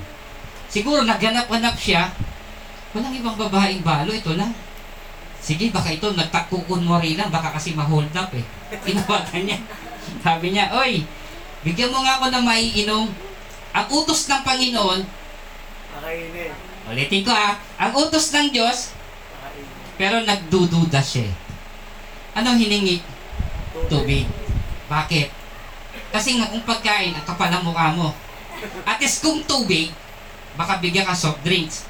A: Siguro naghanap-hanap siya. Walang ibang babaeng balo, ito lang. Sige, baka ito nagtakukun mo rin lang, baka kasi ma-hold up eh. Tinawagan niya. Sabi niya, Oy, bigyan mo nga ako ng maiinom. Ang utos ng Panginoon,
B: Pakainin.
A: ulitin ko ha, ang utos ng Diyos. Pero nagdududa siya. Anong hiningi? Tubig. Bakit? Kasi nga kung pagkain, ang kapal ng mukha mo. At is kung tubig, baka bigyan ka soft drinks.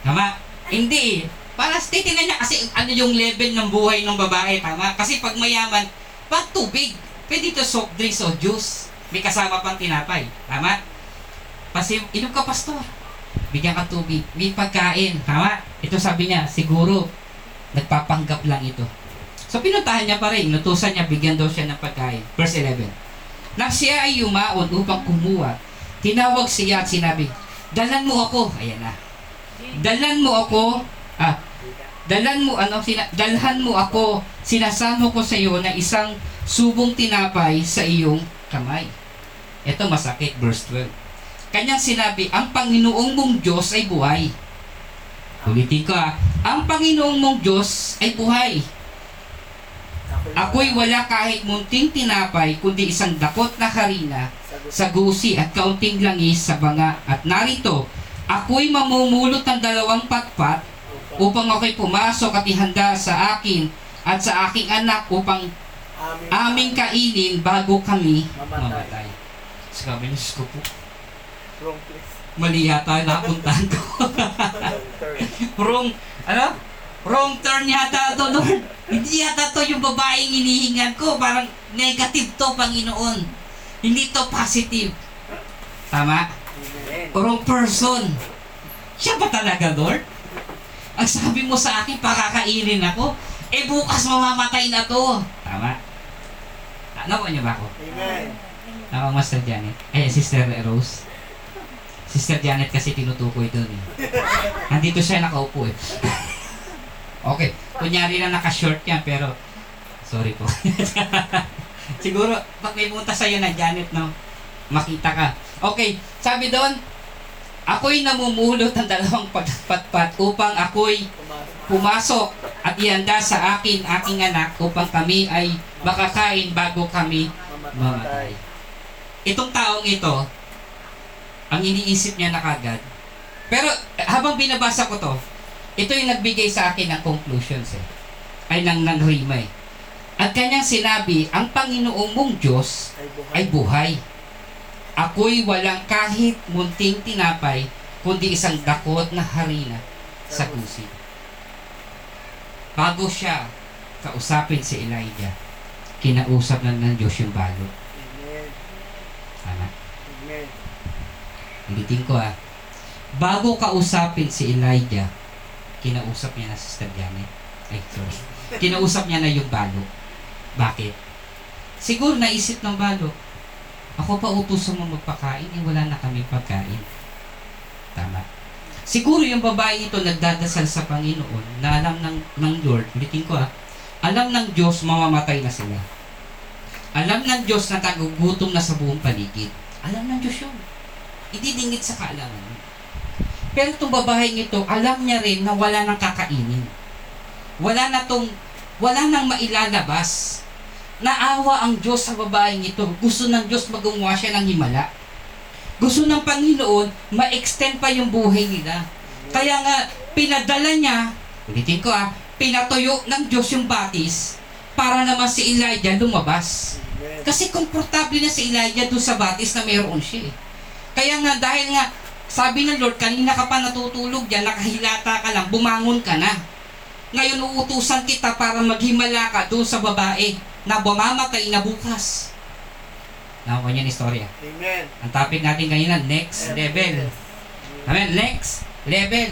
A: Tama? Hindi eh. Para titignan niya kasi ano yung level ng buhay ng babae, tama? Kasi pag mayaman, pag tubig, pwede ito soft drinks o juice. May kasama pang tinapay. Tama? Kasi, inom ka pastor. Bigyan ka tubig. May pagkain. Tama? Ito sabi niya, siguro, nagpapanggap lang ito. So pinuntahan niya pa rin, inutusan niya, bigyan daw siya ng pagkain. Verse 11. Nang siya ay yumaon upang kumuha, tinawag siya at sinabi, Dalan mo ako. Ayan na. Dalan mo ako. Ah, dalan mo ano sina, dalhan mo ako. Sinasamo ko sa iyo na isang subong tinapay sa iyong kamay. Ito masakit verse 12. Kanyang sinabi, ang Panginoong mong Diyos ay buhay. Ulitin ko ah, ang Panginoong mong Diyos ay buhay. Ako'y wala kahit munting tinapay, kundi isang dakot na harina sa gusi at kaunting langis sa banga. At narito, ako'y mamumulot ng dalawang patpat upang ako'y pumasok at ihanda sa akin at sa aking anak upang aming kainin bago kami mamatay. Sabi Diyos ko po, mali yata napuntahan ko.
B: Wrong
A: ano? Wrong turn yata to, Lord. Hindi yata to yung babaeng inihingan ko. Parang negative to, Panginoon. Hindi to positive. Tama? Wrong person. Siya ba talaga, Lord? Ang sabi mo sa akin, pakakainin ako. Eh, bukas mamamatay na to. Tama? Nakuha niyo ba ako?
B: Amen.
A: Ako, Master Janet. Eh, Sister Rose. Sister Janet kasi tinutukoy doon eh. Nandito siya nakaupo eh. okay. Kunyari lang naka-short yan, pero... Sorry po. Siguro, pag may punta sa'yo na Janet, no? Makita ka. Okay. Sabi doon, ako'y namumulot ng dalawang pagpatpat upang ako'y
B: Pumasok.
A: at ihanda sa akin aking anak upang kami ay makakain bago kami mamatay. Itong taong ito, ang iniisip niya na kagad. Pero eh, habang binabasa ko to, ito yung nagbigay sa akin ng conclusions eh. Ay ng, ng rima eh. At kanyang sinabi, ang Panginoong mong Diyos
B: Ay buhay.
A: ay buhay. Ako'y walang kahit munting tinapay, kundi isang dakot na harina sa gusi. Bago siya kausapin si Elijah, kinausap na ng Diyos yung balot.
B: Amen.
A: Tama? Ulitin ko ah. Bago kausapin si Elijah, kinausap niya na si Sister Janet. Ay, sorry. Kinausap niya na yung balo. Bakit? Siguro naisip ng balo, ako pa utusan mo magpakain, eh wala na kami pagkain. Tama. Siguro yung babae ito nagdadasal sa Panginoon na alam ng, ng Lord, ulitin ko ah, alam ng Diyos mamamatay na sila. Alam ng Diyos na tagugutom na sa buong paligid. Alam ng Diyos yun. Ididingit sa kaalaman. Pero itong babaeng ito, alam niya rin na wala nang kakainin. Wala na tong, wala nang mailalabas. Naawa ang Diyos sa babaeng ito. Gusto ng Diyos magawa siya ng himala. Gusto ng Panginoon, ma-extend pa yung buhay nila. Kaya nga, pinadala niya, ulitin ko ah, pinatuyo ng Diyos yung batis para naman si Elijah lumabas. Kasi komportable na si Elijah doon sa batis na mayroon siya eh. Kaya nga, dahil nga, sabi ng Lord, kanina ka pa natutulog dyan, nakahilata ka lang, bumangon ka na. Ngayon, uutusan kita para maghimala ka doon sa babae na bumamatay na bukas. Nakuha niya ni istorya.
B: Amen.
A: Ang topic natin kanina, next level. Amen, next level.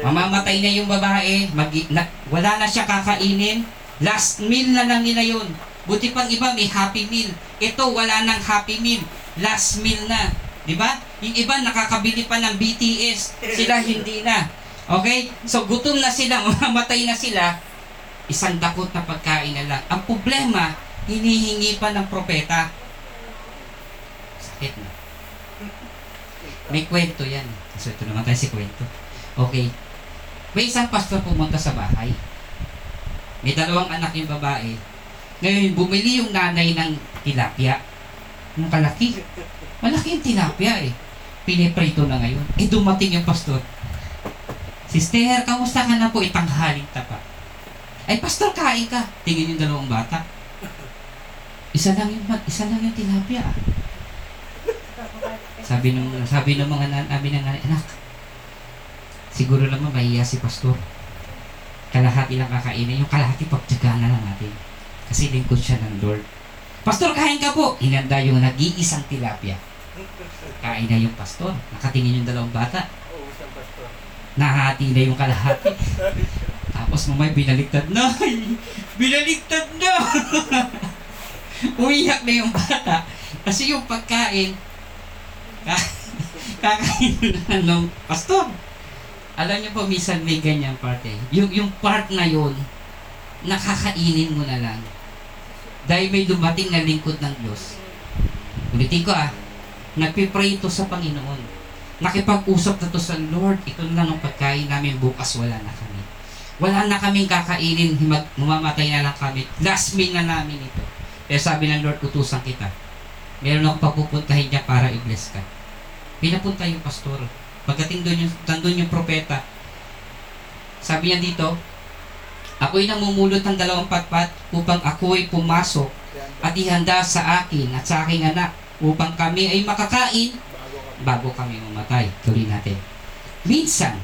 A: Mamamatay na yung babae, mag, na, wala na siya kakainin, last meal na lang nila yun. Buti pang iba may happy meal. Ito wala nang happy meal, last meal na. Di ba? Yung iba nakakabili pa ng BTS, sila hindi na. Okay? So gutom na sila, mamamatay na sila, isang dakot na pagkain na lang. Ang problema, hinihingi pa ng propeta. Sakit na. May kwento yan. So ito naman tayo si kwento. Okay. May isang pastor pumunta sa bahay. May dalawang anak yung babae. Ngayon, bumili yung nanay ng tilapia. Yung kalaki. Malaki yung tilapia eh. Piniprito na ngayon. Eh, dumating yung pastor. Sister, kamusta ka na po? Itanghaling tapa. Ay, pastor, kain ka. Tingin yung dalawang bata. Isa lang yung, isa lang yung tilapia. Sabi nung sabi ng mga nan, sabi ng anak, siguro naman mahiya si pastor. Kalahati lang kakainin, yung kalahati pagtsaga na lang natin. Kasi lingkod siya ng Lord. Pastor, kain ka po! Inanda yung nag-iisang tilapia. Kain na yung pastor. Nakatingin yung dalawang bata.
B: Oo, isang pastor.
A: Nahati na yung kalahati. Tapos mamay binaliktad na. binaliktad na! Umiyak na yung bata. Kasi yung pagkain, ka- kakain na ng pastor. Alam niyo po, minsan may ganyang part eh. Yung, yung part na yun, nakakainin mo na lang. Dahil may dumating na lingkod ng Diyos. Ulitin ko ah, Nagpipray ito sa Panginoon. Nakipag-usap na to sa Lord, ito na lang ang pagkain namin, bukas wala na kami. Wala na kaming kakainin, mamamatay na lang kami. Last meal na namin ito. Kaya sabi ng Lord, utusan kita. Meron akong papupuntahin niya para i-bless ka. Pinapunta yung pastor. Pagdating doon yung, nandun yung propeta, sabi niya dito, ako'y namumulot ng dalawang patpat upang ako'y pumasok at ihanda sa akin at sa aking anak upang kami ay makakain
B: Bago kami.
A: mamatay. Tuloy natin. Minsan,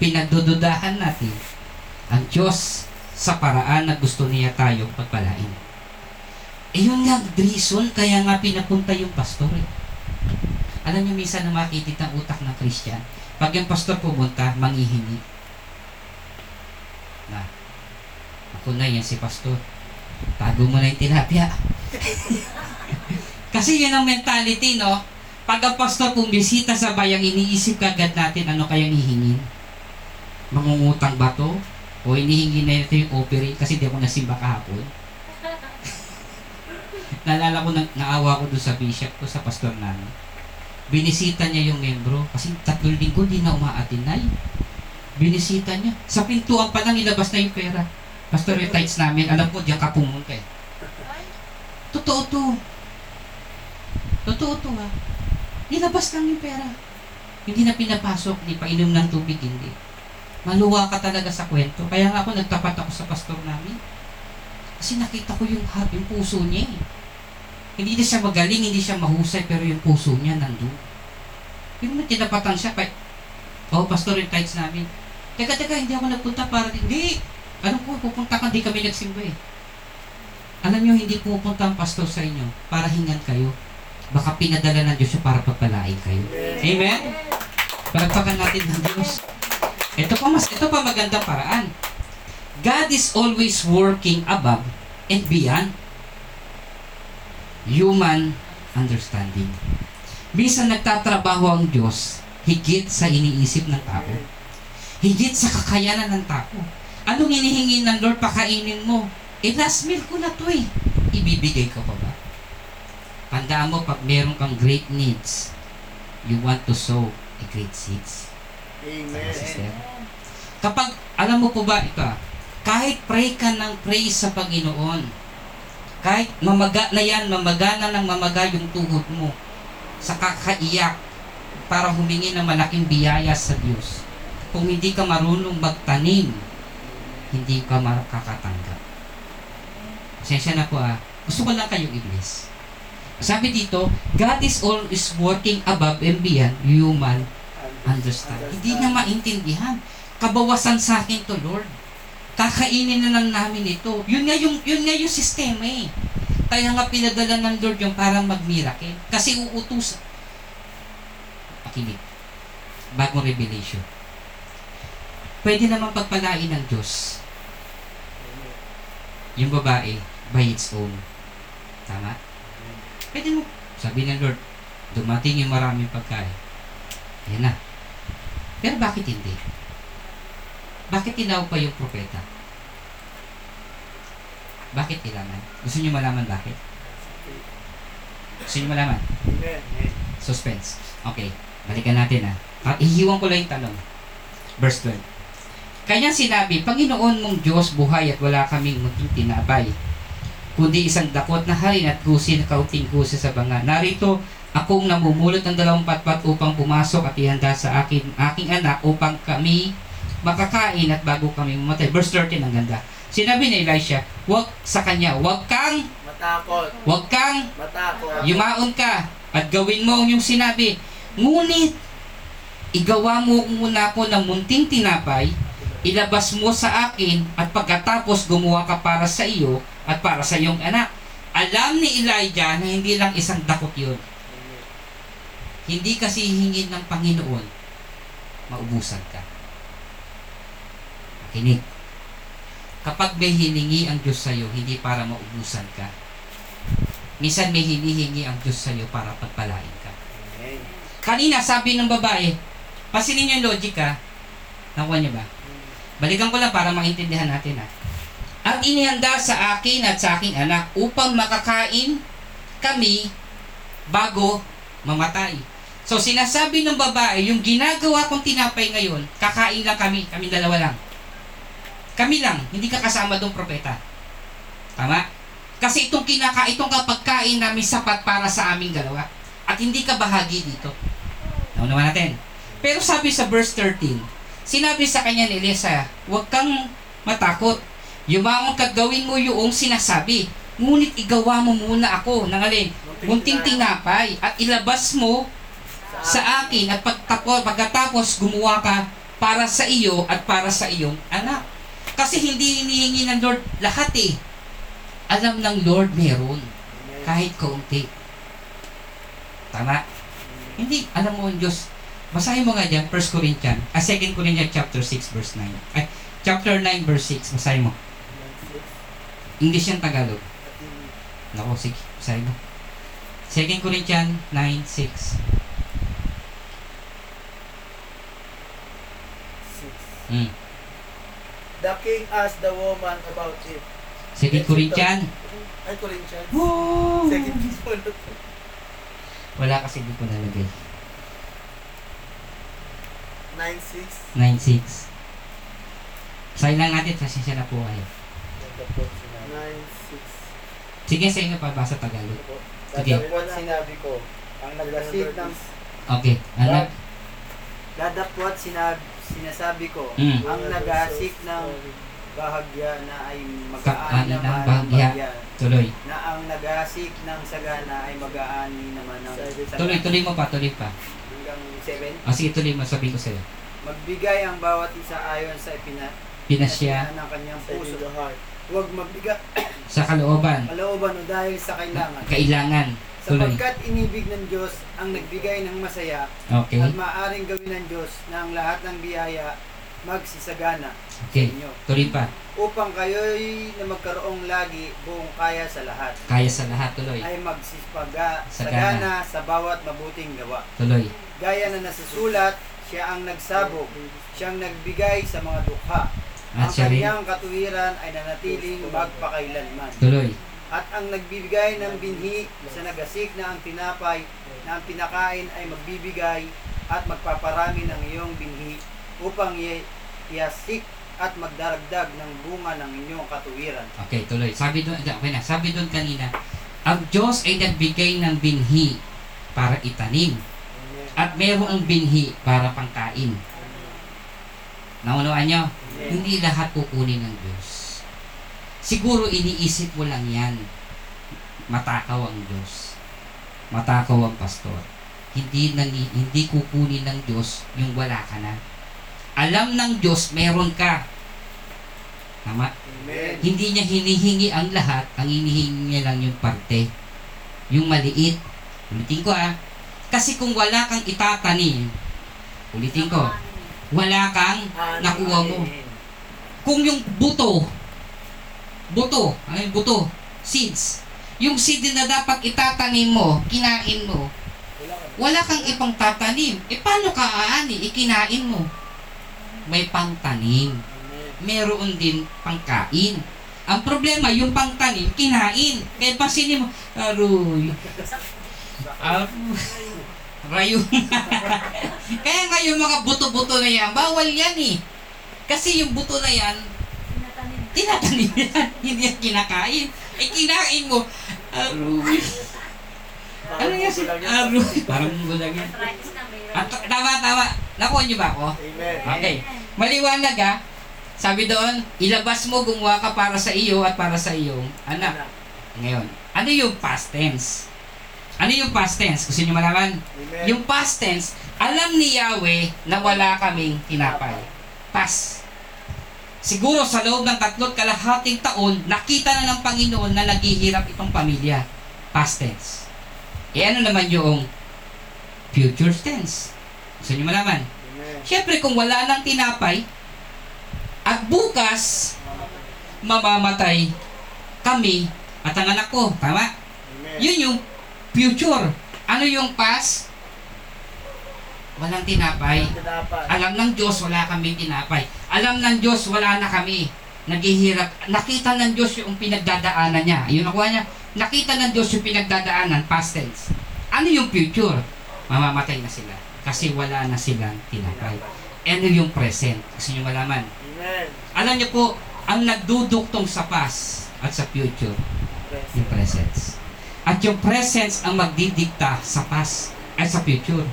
A: pinagdududahan natin ang Diyos sa paraan na gusto niya tayong pagpalain. Eh yun nga, reason, kaya nga pinapunta yung pastor eh. Alam niyo, minsan na makikita ang utak ng Christian, pag yung pastor pumunta, manghihingi. Na, ako na yan si pastor. Tago mo na yung tilapia. Kasi yan ang mentality, no? Pag ang pastor bumisita sa bayang, iniisip kagad natin ano kayang hihingin. Mangungutang ba to? O inihingi na ito yung offering kasi di ako nasimba kahapon. Naalala ko, na, naawa ko doon sa bishop ko, sa pastor namin. Binisita niya yung membro kasi tatlong linggo di na umaatinay. Binisita niya. Sa pintuan pa lang ilabas na yung pera. Pastor yung tithes namin, alam ko diyan ka pumunta eh. Totoo to. Totoo to ha. Nilabas lang yung pera. Hindi na pinapasok, hindi pa inom ng tubig, hindi. Maluwa ka talaga sa kwento. Kaya nga ako nagtapat ako sa pastor namin. Kasi nakita ko yung heart, yung puso niya eh. Hindi na siya magaling, hindi siya mahusay, pero yung puso niya nandun. Yung may tinapatan siya, pa, oh, pastor yung tithes namin. Teka, teka, hindi ako nagpunta para, hindi. Alam ko, pupunta ka, hindi kami nagsimba eh. Alam niyo, hindi pupunta ang pastor sa inyo para hingan kayo. Baka pinadala ng Diyos para pagpalain kayo. Amen? Palagpakan natin ng Diyos. Ito pa mas ito pa magandang paraan. God is always working above and beyond human understanding. Bisan nagtatrabaho ang Diyos, higit sa iniisip ng tao. Higit sa kakayanan ng tao. Anong hinihingi ng Lord pakainin mo? Eh, last meal ko na to eh. Ibibigay ka pa ba? Tandaan mo, pag meron kang great needs, you want to sow a great seeds.
B: Amen.
A: Sister. Kapag, alam mo po ba ito, ah, kahit pray ka ng pray sa Panginoon, kahit mamaga na yan, mamaga na ng mamaga yung tuhod mo, sa kakaiyak, para humingi ng malaking biyaya sa Diyos. Kung hindi ka marunong magtanim, hindi ka makakatanggap. Pasensya na po ah. Gusto ko lang kayong i-bless. Sabi dito, God is always working above and beyond human understand. Hindi niya maintindihan. Kabawasan sa akin to, Lord. Kakainin na lang namin ito. Yun nga yung, yun nga yung sistema eh. Kaya nga pinadala ng Lord yung parang mag-miracle. Kasi uutos. Pakinig. Bagong revelation. Pwede naman pagpalain ng Diyos yung babae by its own. Tama? Pwede mo. Sabi ng Lord, dumating yung maraming pagkain. Yan na. Pero bakit hindi? Bakit tinawag pa yung propeta? Bakit kailangan? Gusto niyo malaman bakit? Gusto niyo malaman? Suspense. Okay. Balikan natin ha. Ah, ihiwan ko lang yung tanong. Verse 12. Kanya sinabi, Panginoon mong Diyos, buhay at wala kaming tinapay. Kundi isang dakot na harin at kusi na kauting kusi sa banga. Narito, akong namumulot ng dalawang patpat upang pumasok at ihanda sa akin, aking anak upang kami makakain at bago kami mamatay. Verse 13 ang ganda. Sinabi ni Elisha, wag sa kanya, wag kang,
B: Matakot.
A: wag kang
B: Matakot.
A: Yumaon ka at gawin mo ang iyong sinabi. Ngunit, igawa mo muna ako ng munting tinapay, ilabas mo sa akin at pagkatapos gumawa ka para sa iyo at para sa iyong anak. Alam ni Elijah na hindi lang isang dakot yun. Hindi kasi hingin ng Panginoon, maubusan ka. Makinig. Kapag may hiningi ang Diyos sa iyo, hindi para maubusan ka. Minsan may hinihingi ang Diyos sa iyo para pagpalain ka. Kanina, sabi ng babae, pasilin niyo yung logic ha. Nakuha niyo ba? Balikan ko lang para maintindihan natin ha. Ang inihanda sa akin at sa aking anak upang makakain kami bago mamatay. So sinasabi ng babae, yung ginagawa kong tinapay ngayon, kakain lang kami, kami dalawa lang. Kami lang, hindi ka kasama doong propeta. Tama? Kasi itong kinaka, itong kapagkain namin sapat para sa aming dalawa. At hindi ka bahagi dito. Naunawa natin. Pero sabi sa verse 13, sinabi sa kanya ni Elisa, huwag kang matakot. Yumangon ka at gawin mo yung sinasabi. Ngunit igawa mo muna ako ng alin, munting tinapay at ilabas mo sa akin at pagtapos, pagkatapos gumawa ka para sa iyo at para sa iyong anak. Kasi hindi hinihingi ng Lord lahat eh. Alam ng Lord meron. Kahit kaunti. Tama? Hindi, alam mo ang Diyos. Basahin mo nga dyan, 1 Corinthians, ah, 2 Corinthians chapter 6 verse 9. Ay, chapter 9 verse 6, basahin mo. English yan Tagalog. Nako, sige, basahin mo. 2 Corinthians 9, 6. Hmm.
B: The king asked the woman about it.
A: 2 Corinthians.
B: Ay, Corinthians.
A: Woo!
B: Second.
A: Wala kasi di ko nalagay.
B: 9-6.
A: 9-6. Basahin lang natin, pasensya na po kayo.
B: 9-6.
A: Sige, sa inyo pa, basa Tagalog. Sige.
C: Dadapot sinabi ko, ang naglasik ng
A: Okay, anak.
C: dadapot sinab, sinasabi ko,
A: Mm.
C: ang nagasik ng bahagya na ay
A: Kaani
C: mag-aani
A: ng
C: naman ng
A: bahagya.
C: bahagya,
A: Tuloy.
C: na ang nagasik ng sagana ay mag-aani naman ng sagana.
A: Tuloy, tuloy mo pa, tuloy pa.
C: Hanggang 7.
A: O sige, tuloy mo, sabihin ko sa'yo.
C: Magbigay ang bawat isa ayon sa ipina,
A: Pinasya
C: ng kanyang puso.
B: the heart.
C: Huwag magbigay
A: sa kalooban,
C: kalooban o dahil sa kailangan.
A: kailangan. Tuloy.
C: Sapagkat inibig ng Diyos ang nagbigay ng masaya
A: Okay,
C: at maaaring gawin ng Diyos na ang lahat ng biyaya magsisagana sa
A: okay.
C: inyo.
A: Tuloy pa.
C: Upang kayo'y na magkaroong lagi buong kaya sa lahat
A: Kaya sa lahat, tuloy.
C: ay magsispaga
A: Sagana.
C: sa bawat mabuting gawa.
A: Tuloy.
C: Gaya na nasusulat, siya ang nagsabog, siyang nagbigay sa mga dukha.
A: At
C: Ang kanyang katuwiran ay nanatiling magpakailanman.
A: Tuloy.
C: At ang nagbibigay ng binhi sa nagasik na ang tinapay na ang pinakain ay magbibigay at magpaparami ng iyong binhi upang i- iasik at magdaragdag ng bunga ng inyong katuwiran.
A: Okay, tuloy. Sabi doon, okay na, sabi doon kanina, ang Diyos ay nagbigay ng binhi para itanim. At mayroong binhi para pangkain. Naunawaan nyo? Hindi lahat kukunin ng Diyos. Siguro iniisip mo lang yan. Matakaw ang Diyos. Matakaw ang pastor. Hindi nang hindi kukunin ng Diyos yung wala ka na. Alam ng Diyos meron ka. Tama?
B: Amen.
A: Hindi niya hinihingi ang lahat, ang hinihingi niya lang yung parte. Yung maliit. Ulitin ko ah. Kasi kung wala kang itatanim, ulitin ko, wala kang nakuha mo. Kung yung buto, buto, ano yung buto? Seeds. Yung seed na dapat itatanim mo, kinain mo, wala kang ipang tatanim. E paano ka aani? Ikinain mo. May pangtanim. Meron din pangkain. Ang problema, yung pangtanim, kinain. Kaya pasinin mo, aroy. Aroy. Rayo. Kaya nga yung mga buto-buto na yan, bawal yan eh. Kasi yung buto na yan, tinatanim yan. Hindi yan kinakain. Eh, kinain mo. Aroy. Ano yan si Aroy? Parang gulang yan. Ah, t- tama, tama. Nakuha niyo ba ako?
B: Amen.
A: Okay. Maliwanag ah. Sabi doon, ilabas mo gumawa ka para sa iyo at para sa iyong anak. Ngayon, ano yung past tense? Ano yung past tense? Gusto niyo malaman?
B: Amen.
A: Yung past tense, alam ni Yahweh na wala kaming tinapay. Past. Siguro sa loob ng tatlot kalahating taon, nakita na ng Panginoon na naghihirap itong pamilya. Past tense. E ano naman yung future tense? Gusto niyo malaman? Siyempre, kung wala nang tinapay, at bukas, mamamatay kami at ang anak ko. Tama?
B: Amen.
A: Yun yung future. Ano yung past? Walang tinapay.
B: Dapat.
A: Alam ng Diyos, wala kami tinapay. Alam ng Diyos, wala na kami. Naghihirap. Nakita ng Diyos yung pinagdadaanan niya. Yun nakuha niya. Nakita ng Diyos yung pinagdadaanan, past tense. Ano yung future? Mamamatay na sila. Kasi wala na silang tinapay. Ano yung present? Gusto nyo malaman?
B: Amen.
A: Alam niyo po, ang nagduduktong sa past at sa future, yung presence. At yung presence ang magdidikta sa past at sa future.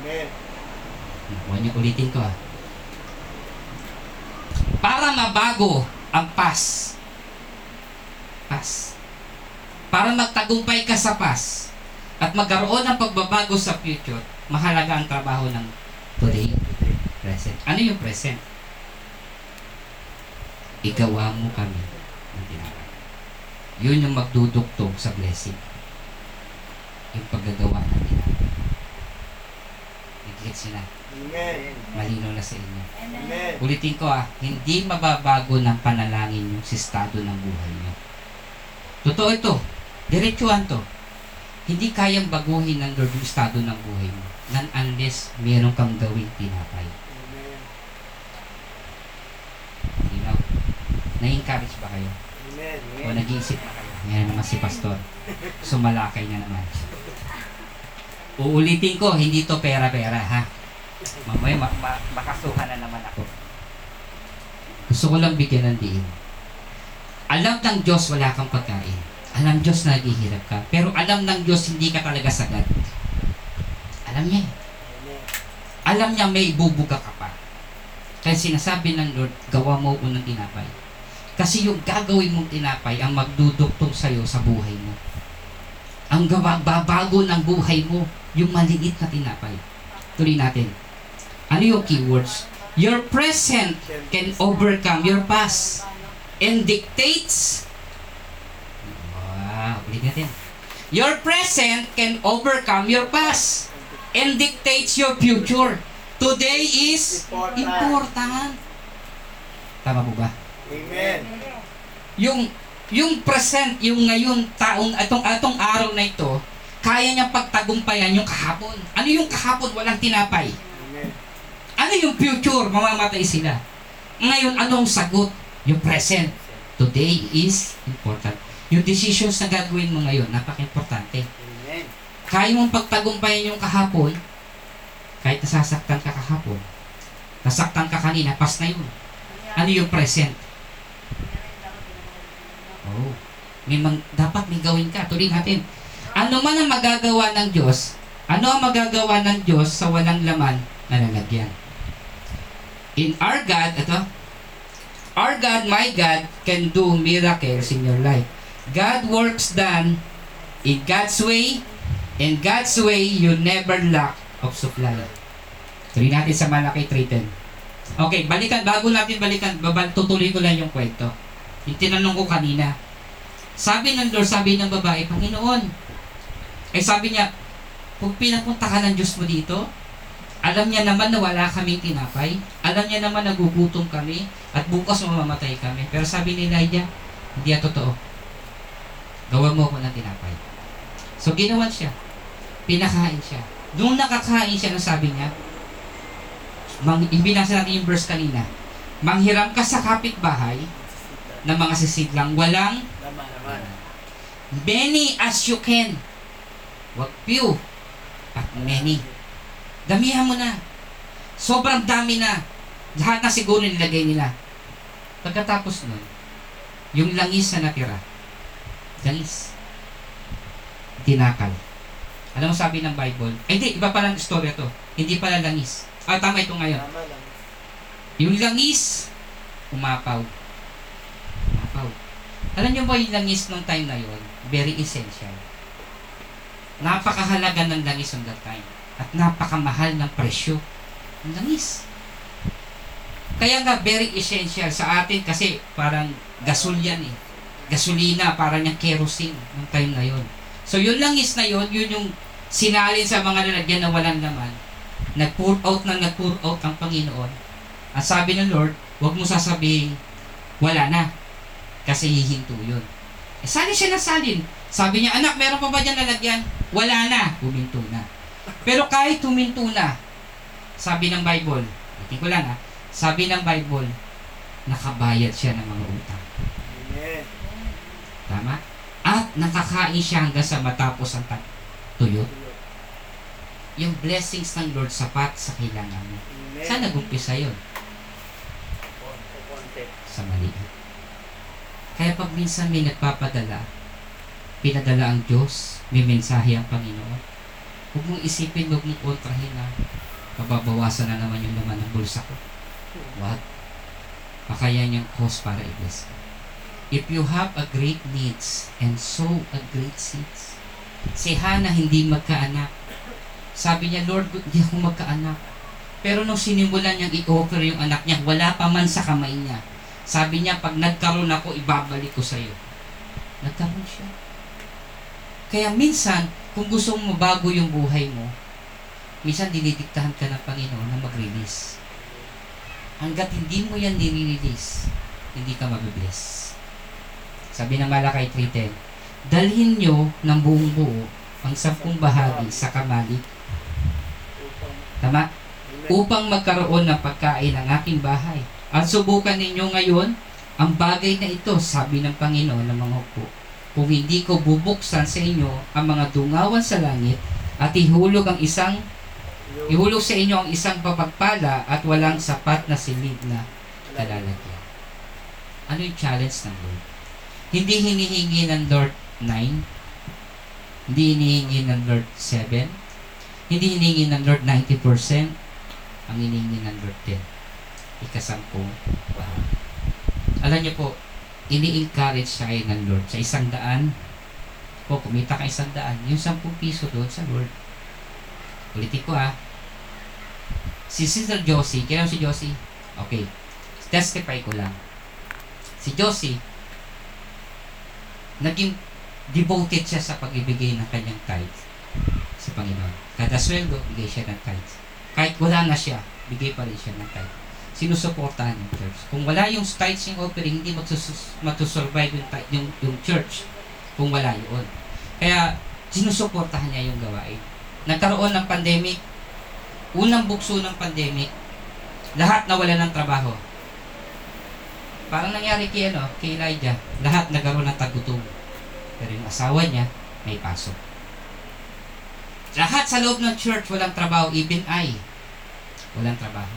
B: Amen.
A: Huwag niyo ulitin ko ah. Para mabago ang past. Past. Para magtagumpay ka sa past at magkaroon ng pagbabago sa future, mahalaga ang trabaho ng today, present. Ano yung present? Igawa mo kami ng tinapay. Yun yung magdudugtong sa blessing. Yung paggagawa ng tinapay. Nag-gets na.
B: Amen.
A: Malinaw na sa inyo.
B: Amen.
A: Ulitin ko ah, hindi mababago ng panalangin yung si estado ng buhay niyo. Totoo ito. Diretsuhan to. Hindi kayang baguhin ng Lord yung estado ng buhay mo nan unless meron kang gawing tinapay.
B: Amen.
A: You know? Na-encourage ba kayo?
B: Amen.
A: O nag-iisip na kayo? Ngayon naman si Pastor. Sumalakay na naman. Uulitin ko, hindi to pera-pera ha. Mamaya ma- ma- makasuhan na naman ako. Gusto ko lang bigyan ng diin. Alam ng Diyos wala kang pagkain. Alam Diyos na naghihirap ka. Pero alam ng Diyos hindi ka talaga sagad. Alam niya. Alam niya may ibubuga ka pa. Kaya sinasabi ng Lord, gawa mo unang tinapay. Kasi yung gagawin mong tinapay ang magduduktong sa'yo sa buhay mo. Ang gawa, babago ng buhay mo, yung maliit na tinapay. Tuloy natin. Ano yung keywords? Your present can overcome your past and dictates Wow, ulit natin. Your present can overcome your past and dictates your future. Today is
B: Important.
A: important. Tama po ba?
B: Amen.
A: Yung yung present, yung ngayon taong atong atong araw na ito, kaya niya pagtagumpayan yung kahapon. Ano yung kahapon? Walang tinapay.
B: Amen.
A: Ano yung future? Mamamatay sila. Ngayon, anong sagot? Yung present. Today is important. Yung decisions na gagawin mo ngayon, napaka-importante. Kaya mong pagtagumpayan yung kahapon, kahit nasasaktan ka kahapon, nasaktan ka kanina, pas na yun. Ano yung present? Oh. May mang, dapat may gawin ka. Tuloy natin. Ano man ang magagawa ng Diyos, ano ang magagawa ng Diyos sa walang laman na lalagyan? In our God, ito, our God, my God, can do miracles in your life. God works done in God's way, in God's way, you never lack of supply. Tuloy natin sa Malaki 3.10. Okay, balikan, bago natin balikan, babal, tutuloy ko lang yung kwento. Yung tinanong ko kanina. Sabi ng Lord, sabi ng babae, Panginoon, eh sabi niya, kung pinapunta ka ng Diyos mo dito, alam niya naman na wala kaming tinapay, alam niya naman na gugutom kami, at bukas mamamatay kami. Pero sabi ni Elijah, hindi yan totoo. Gawan mo ako ng tinapay. So ginawan siya. Pinakain siya. Nung nakakain siya, ang sabi niya, mang, ibinasa natin yung verse kanina, manghiram ka sa kapitbahay ng mga sisidlang walang many as you can. Wag few, at many. Damihan mo na. Sobrang dami na. Lahat na siguro nilagay nila. Pagkatapos nun, yung langis na natira, langis, tinakal. Alam mo sabi ng Bible? Eh di, iba palang istorya to. Hindi pala langis. Ah, tama ito ngayon.
B: Tama lang.
A: Yung langis, umapaw. Umapaw. Alam niyo ba yung langis nung time na yon? Very essential. Napakahalaga ng langis on that time. At napakamahal ng presyo ng langis. Kaya nga very essential sa atin kasi parang gasol yan eh. Gasolina, parang yung kerosene nung time na yon. So yung langis na yon, yun yung sinalin sa mga lalagyan na walang laman. Nag-pour out na nag-pour out ang Panginoon. At sabi ng Lord, huwag mo sasabihin, wala na. Kasi hihinto yun. Eh, salin siya na salin. Sabi niya, anak, meron pa ba dyan lalagyan? Wala na. Huminto na. Pero kahit huminto na, sabi ng Bible, hindi ko lang ha, sabi ng Bible, nakabayad siya ng mga utang.
B: Amen.
A: Tama? At nakakain siya hanggang sa matapos ang tag tuyo. Yung blessings ng Lord sapat sa kailangan mo. Saan nag-umpisa yun? Sa maliit. Kaya pag minsan may nagpapadala, pinadala ang Diyos, may mensahe ang Panginoon, huwag mong isipin, huwag mong kontrahin na mababawasan na naman yung laman ng bulsa ko. What? Baka yan yung cause para i-bless ka. If you have a great needs and sow a great seeds, si Hannah hindi magkaanak. Sabi niya, Lord, hindi ako magkaanak. Pero nung sinimulan niyang i-offer yung anak niya, wala pa man sa kamay niya. Sabi niya, pag nagkaroon ako, ibabalik ko sa'yo. Nagkaroon siya. Kaya minsan, kung gusto mo mabago yung buhay mo, minsan dinidiktahan ka ng Panginoon na mag-release. Hanggat hindi mo yan nire-release, hindi ka mabibless. Sabi ng Malakay 3.10, Dalhin nyo ng buong buo ang sampung bahagi sa kamalig. Tama? Upang magkaroon ng pagkain ng aking bahay. At subukan ninyo ngayon ang bagay na ito, sabi ng Panginoon ng mga upo. Kung hindi ko bubuksan sa inyo ang mga dungawan sa langit at ihulog ang isang ihulog sa inyo ang isang papagpala at walang sapat na silid na kalalagyan. Ano yung challenge ng Lord? Hindi hinihingi ng Lord 9. Hindi hinihingi ng Lord 7. Hindi hinihingi ng Lord 90%. Ang hinihingi ng Lord 10. Ikasampung bahagi. Alam niyo po, ini-encourage tayo ng Lord sa isang daan. O, kumita ka isang daan. Yung 10 piso doon sa Lord. Ulitin ko ah. Si Sister Josie, kailan si Josie? Okay. Testify ko lang. Si Josie, naging devoted siya sa pag-ibigay ng kanyang tithe sa Panginoon. Kada sweldo, bigay siya ng tithe. Kahit wala na siya, bigay pa rin siya ng tithe. Sinusuportahan yung church. Kung wala yung tithes yung offering, hindi magsus- matusurvive yung, tithe- yung, yung church kung wala yun. Kaya, sinusuportahan niya yung gawain. Nagkaroon ng pandemic, unang bukso ng pandemic, lahat nawala ng trabaho. Parang nangyari kay, ano, kay Elijah, lahat nagkaroon ng tagutom. Pero yung asawa niya, may pasok. Lahat sa loob ng church, walang trabaho. Even I, walang trabaho.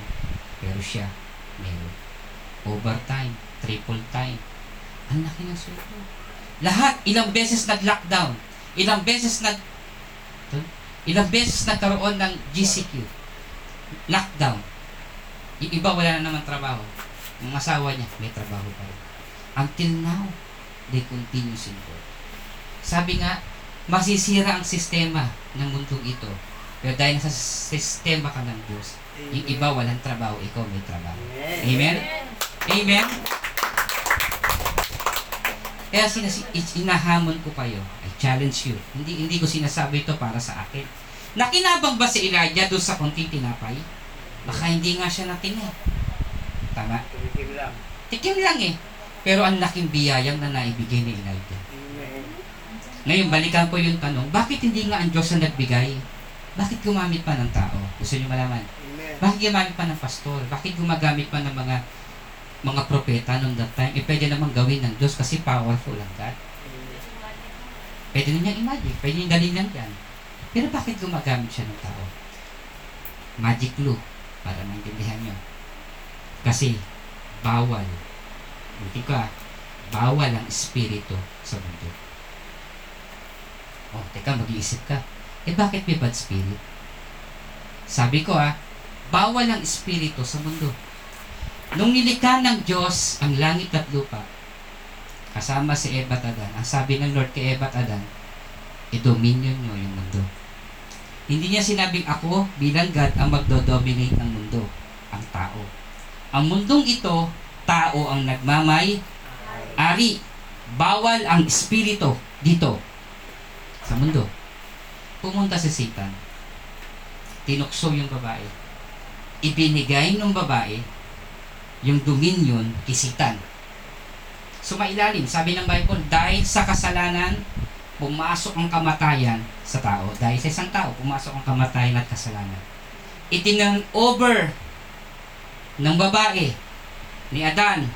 A: Pero siya, meron. Overtime, triple time. Ang laki ng sweldo. Lahat, ilang beses nag-lockdown. Ilang beses nag... Ilang beses nagkaroon ng GCQ. Lockdown. Yung iba wala na naman trabaho. Yung asawa niya, may trabaho pa rin. Until now, they continue in work. Sabi nga, masisira ang sistema ng mundong ito. Pero dahil sa sistema ka ng Diyos, yung iba walang trabaho, ikaw may trabaho.
C: Amen.
A: Amen? Amen? Kaya sinas- inahamon ko kayo. I challenge you. Hindi hindi ko sinasabi ito para sa akin. Nakinabang ba si Elijah doon sa konting tinapay? Baka hindi nga siya natin eh. Tama?
C: Tumikim lang.
A: Tikim lang eh. Pero ang laking biyayang na naibigay ni Elijah. Ngayon, balikan ko yung tanong, bakit hindi nga ang Diyos ang nagbigay? Bakit gumamit pa ng tao? Gusto niyo malaman?
C: Amen.
A: Bakit gumamit pa ng pastor? Bakit gumagamit pa ng mga mga propeta noong that time? Eh, pwede namang gawin ng Diyos kasi powerful ang God. Pwede na niyang imagine. Pwede niyang dalhin lang yan. Pero bakit gumagamit siya ng tao? Magic clue para maintindihan niyo. Kasi bawal. Buti ka, bawal ang espiritu sa mundo. Oh, teka, mag-iisip ka. Eh, bakit may bad spirit? Sabi ko ah, bawal ang espiritu sa mundo. Nung nilikha ng Diyos ang langit at lupa, kasama si Eva at Adan, ang sabi ng Lord kay Eva at Adan, i-dominion nyo yung mundo. Hindi niya sinabing ako bilang God ang magdo-dominate ng mundo, ang tao. Ang mundong ito, tao ang nagmamay, ari. Bawal ang espiritu dito sa mundo. Pumunta si Satan. Tinukso yung babae. Ibinigay ng babae yung dominion kay Satan. Sumailalim, sabi ng Bible, dahil sa kasalanan, pumasok ang kamatayan sa tao. Dahil sa isang tao, pumasok ang kamatayan at kasalanan. Itinang over ng babae ni Adan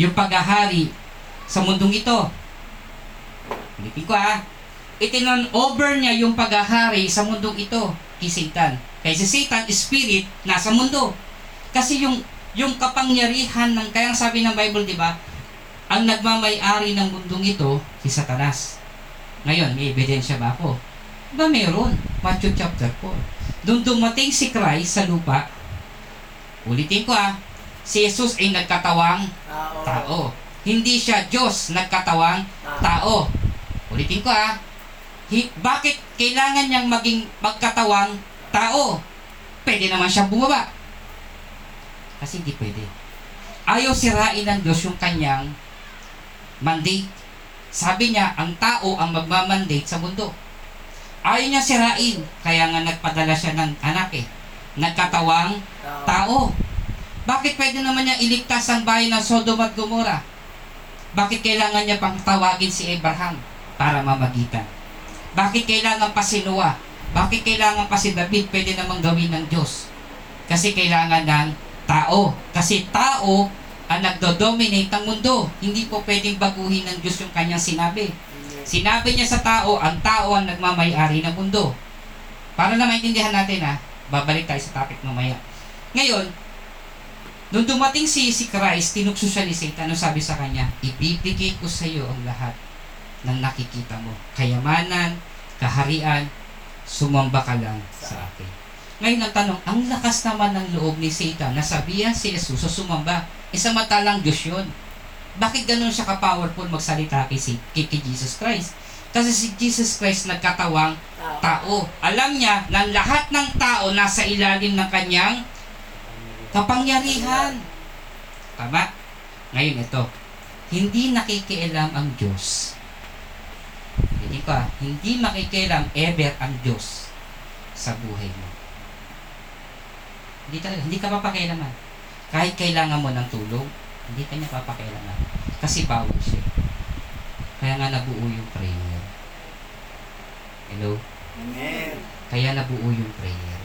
A: yung paghahari sa mundong ito. Ulitin ko ah, itinan over niya yung paghahari sa mundong ito kay Satan. Kaya si Satan, spirit, nasa mundo. Kasi yung yung kapangyarihan ng, kaya ang sabi ng Bible, di ba, ang nagmamay-ari ng mundong ito, si Satanas. Ngayon, may ebidensya ba ako? Ba meron? Matthew chapter 4. Doon dumating si Christ sa lupa, ulitin ko ah, si Jesus ay nagkatawang
B: Tao.
A: tao. Hindi siya Diyos nagkatawang tao. Ulitin ko ah. Hi- bakit kailangan niyang maging magkatawang tao? Pwede naman siyang bumaba. Kasi hindi pwede. Ayaw sirain ng Diyos yung kanyang mandate. Sabi niya, ang tao ang magmamandate sa mundo. Ayaw niya sirain. Kaya nga nagpadala siya ng anak eh. Nagkatawang
B: Tao.
A: Bakit pwede naman niya iligtas ang bayan ng Sodom at Gomorrah? Bakit kailangan niya pang tawagin si Abraham para mamagitan? Bakit kailangan pa si Noah? Bakit kailangan pa si David? Pwede namang gawin ng Diyos. Kasi kailangan ng tao. Kasi tao ang nagdo-dominate ng mundo. Hindi po pwedeng baguhin ng Diyos yung kanyang sinabi. Sinabi niya sa tao, ang tao ang nagmamayari ng mundo. Para na maintindihan natin ha, babalik tayo sa topic mamaya. Ngayon, nung dumating si, si Christ, tinukso siya ni ano sabi sa kanya? Ibibigay ko sa iyo ang lahat ng nakikita mo. Kayamanan, kaharian, sumamba ka lang sa akin. Ngayon ang tanong, ang lakas naman ng loob ni Satan, nasabihan si Jesus sa sumamba, isamantalang Diyos yun. Bakit ganun siya ka-powerful magsalita kay, si, kay, kay Jesus Christ? Kasi si Jesus Christ nagkatawang
B: Tao.
A: tao. Alam niya na lahat ng tao nasa ilalim ng kanyang kapangyarihan. Tama? Ngayon ito, hindi nakikialam ang Diyos. Ka, hindi makikialam ever ang Diyos sa buhay mo. Hindi talaga, hindi ka papakialaman. Kahit kailangan mo ng tulong, hindi ka niya papakialaman. Kasi bawal siya. Kaya nga nabuo yung prayer. Hello?
B: Amen.
A: Kaya nabuo yung prayer.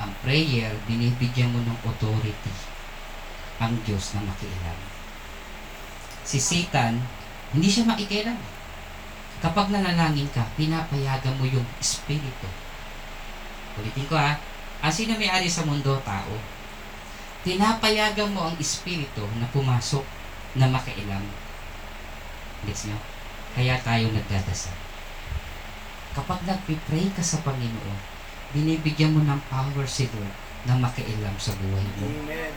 A: Ang prayer, binibigyan mo ng authority ang Diyos na makialam. Si Satan, hindi siya makikialam. Kapag nanalangin ka, pinapayagan mo yung Espiritu. Ulitin ko ha, ang sino may-ari sa mundo? Tao. Pinapayagan mo ang Espiritu na pumasok na makialam. Gets nyo? Kaya tayo nagdadasal kapag nagpipray ka sa Panginoon, binibigyan mo ng power si Lord na makialam sa buhay mo.
B: Amen.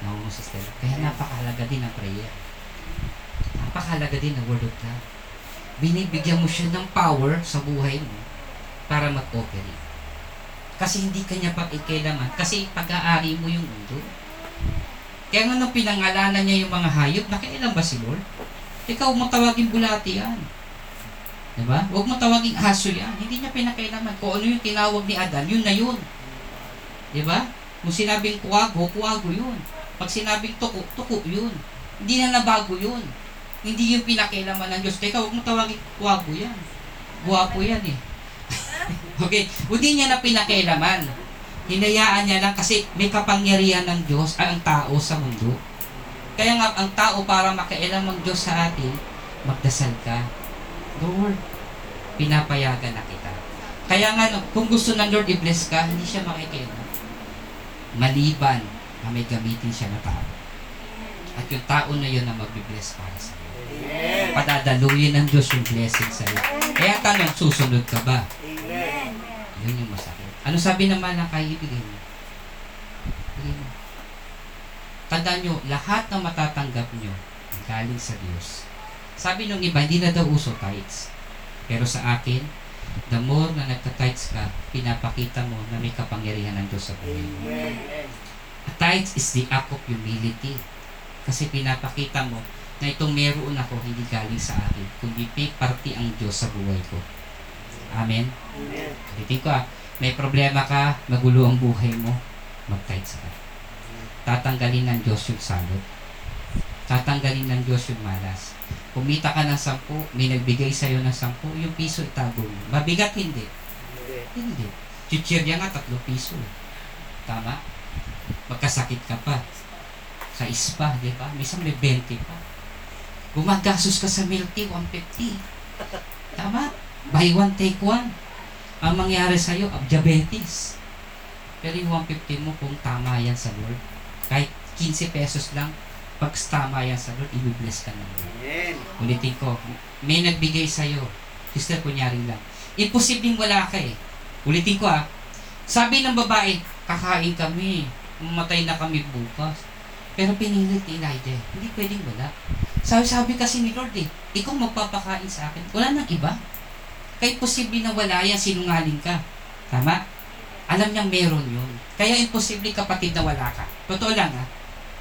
A: No, sister. Kaya napakahalaga din ang prayer. Napakahalaga din ang word of God. Binibigyan mo siya ng power sa buhay mo para mag-operate. Kasi hindi kanya pakikilaman. Kasi pag-aari mo yung mundo. Kaya nga nung pinangalanan niya yung mga hayop, nakialam ba si Lord? Ikaw mo tawagin bulati yan. Diba? Huwag mo tawagin aso yan. Hindi niya pinakailaman. Kung ano yung tinawag ni Adan, yun na yun. Diba? Kung sinabing kuwago, kuwago yun. Pag sinabing tuko, tuko yun. Hindi na nabago yun. Hindi yung pinakailaman ng Diyos. Teka, huwag mo tawagin kuwago yan. Guwapo yan eh. okay, hindi niya na pinakailaman. Hinayaan niya lang kasi may kapangyarihan ng Diyos ang tao sa mundo. Kaya nga, ang tao para makailam ang Diyos sa atin, magdasal ka. Lord, pinapayagan na kita. Kaya nga, kung gusto ng Lord i-bless ka, hindi siya makikialam. Maliban na may gamitin siya na tao. At yung tao na yun na magbibless para sa. Padadaluyin ng Diyos yung blessing sa iyo. Kaya tanong, susunod ka ba?
B: Amen.
A: Yun yung masakit. Ano sabi naman ng kaibigin mo? Bigay mo. Tandaan nyo, lahat ng matatanggap nyo, galing sa Diyos. Sabi nung iba, hindi na daw uso tithes. Pero sa akin, the more na nagka-tithes ka, pinapakita mo na may kapangyarihan ng Diyos sa buhay mo.
B: Amen.
A: A tithes is the act of humility. Kasi pinapakita mo na itong meron ako hindi galing sa akin, kundi may parte ang Diyos sa buhay ko. Amen?
B: Amen.
A: Ulitin ko ah, may problema ka, magulo ang buhay mo, mag-tithes ka. Tatanggalin ng Diyos yung salot. Tatanggalin ng Diyos yung malas. Kumita ka ng sampu, may nagbigay sa'yo ng sampu, yung piso itago mo. Mabigat hindi.
B: Hindi.
A: Hindi. Chichirya nga, tatlo piso. Tama? Magkasakit ka pa. Sa ispa, di ba? Minsan may 20 pa. Gumagastos ka sa milk tea, 150. Tama? Buy one, take one. Ang mangyari sa'yo, ab- diabetes. Pero yung 150 mo, kung tama yan sa Lord, kahit 15 pesos lang, pag tama yan sa Lord, i-bless ka ng Lord.
C: Amen.
A: Ulitin ko, may nagbigay sa'yo. Sister, kunyari lang. Imposibleng wala ka eh. Ulitin ko ah. Sabi ng babae, kakain kami. Mamatay na kami bukas. Pero pinilit ni Elijah. Hindi pwedeng wala. Sabi, sabi kasi ni Lord eh, ikaw magpapakain sa akin. Wala nang iba. Kahit posible na wala yan, sinungaling ka. Tama? Alam niyang meron yun. Kaya imposible kapatid na wala ka. Totoo lang ha.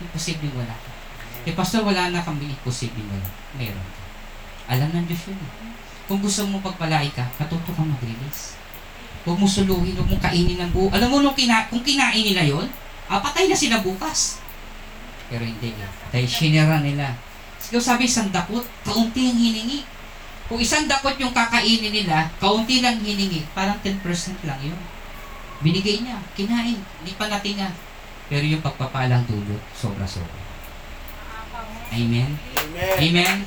A: Imposible wala ka. Eh pastor, wala na kami imposible wala. Meron ka. Alam ng Diyos yun. eh. Kung gusto mo pagpalay ka, katuto kang mag-release. Huwag mo suluhin, huwag mo kainin ng buo. Alam mo, nung kina, kung kinain nila yon, ah, patay na sila bukas. Pero hindi eh. Dahil sinira nila. Siguro sabi, isang dakot, kaunti ang hiningi. Kung isang dakot yung kakainin nila, kaunti lang hiningi, parang 10% lang yun. Binigay niya, kinain, hindi pa natinga. Pero yung pagpapalang dulot, sobra-sobra. Amen?
B: Amen.
A: Amen?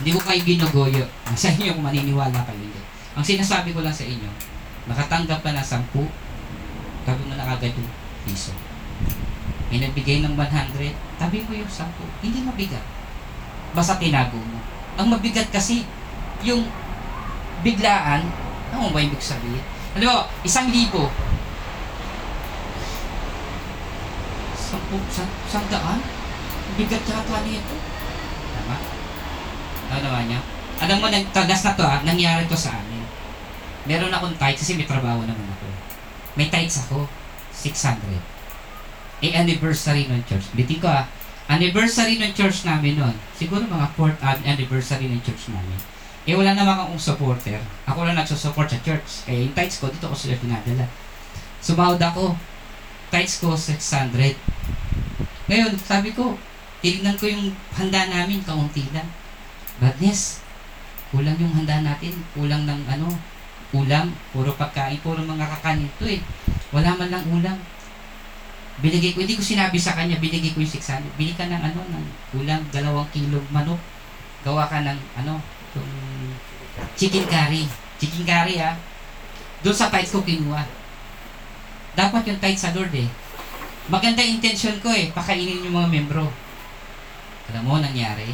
A: Hindi ko kayo ginugoyo. Sa inyo kung maniniwala kayo hindi. Ang sinasabi ko lang sa inyo, nakatanggap ka na 10, tabi mo na agad yung piso. May nagbigay ng 100, tabi mo yung 10. Hindi mabigat. Basta tinago mo. Ang mabigat kasi, yung biglaan, ano ba ibig sabihin? Ano mo, isang libo. Sampu, sa, isang daan? Bigat yata nito. Tama? Ano naman niya? Alam mo, nagtagas na to ah, nangyari to sa amin. Meron akong tights kasi may trabaho naman ako. May tights ako, 600. Eh, anniversary ng church. Bitin ko ah, anniversary ng church namin noon. Siguro mga 4th anniversary ng church namin. Eh, wala naman akong supporter. Ako lang nagsusupport sa church. Kaya yung tights ko, dito ko sila pinadala. Sumahod ako. Tights ko, 600. Ngayon, sabi ko, tinignan ko yung handa namin, kaunti lang. Badness, kulang yung handa natin, kulang ng ano, ulam, puro pagkain, puro mga kakanin to eh. Wala man lang ulam. Binigay ko, hindi ko sinabi sa kanya, binigay ko yung 600. Bili ka ng ano, ng ulam, dalawang kilo manok. Gawa ka ng ano, yung chicken curry. Chicken curry ah. Doon sa tights ko kinuha. Dapat yung tights sa Lord eh. Maganda intention ko eh, pakainin yung mga membro. Alam mo, nangyari?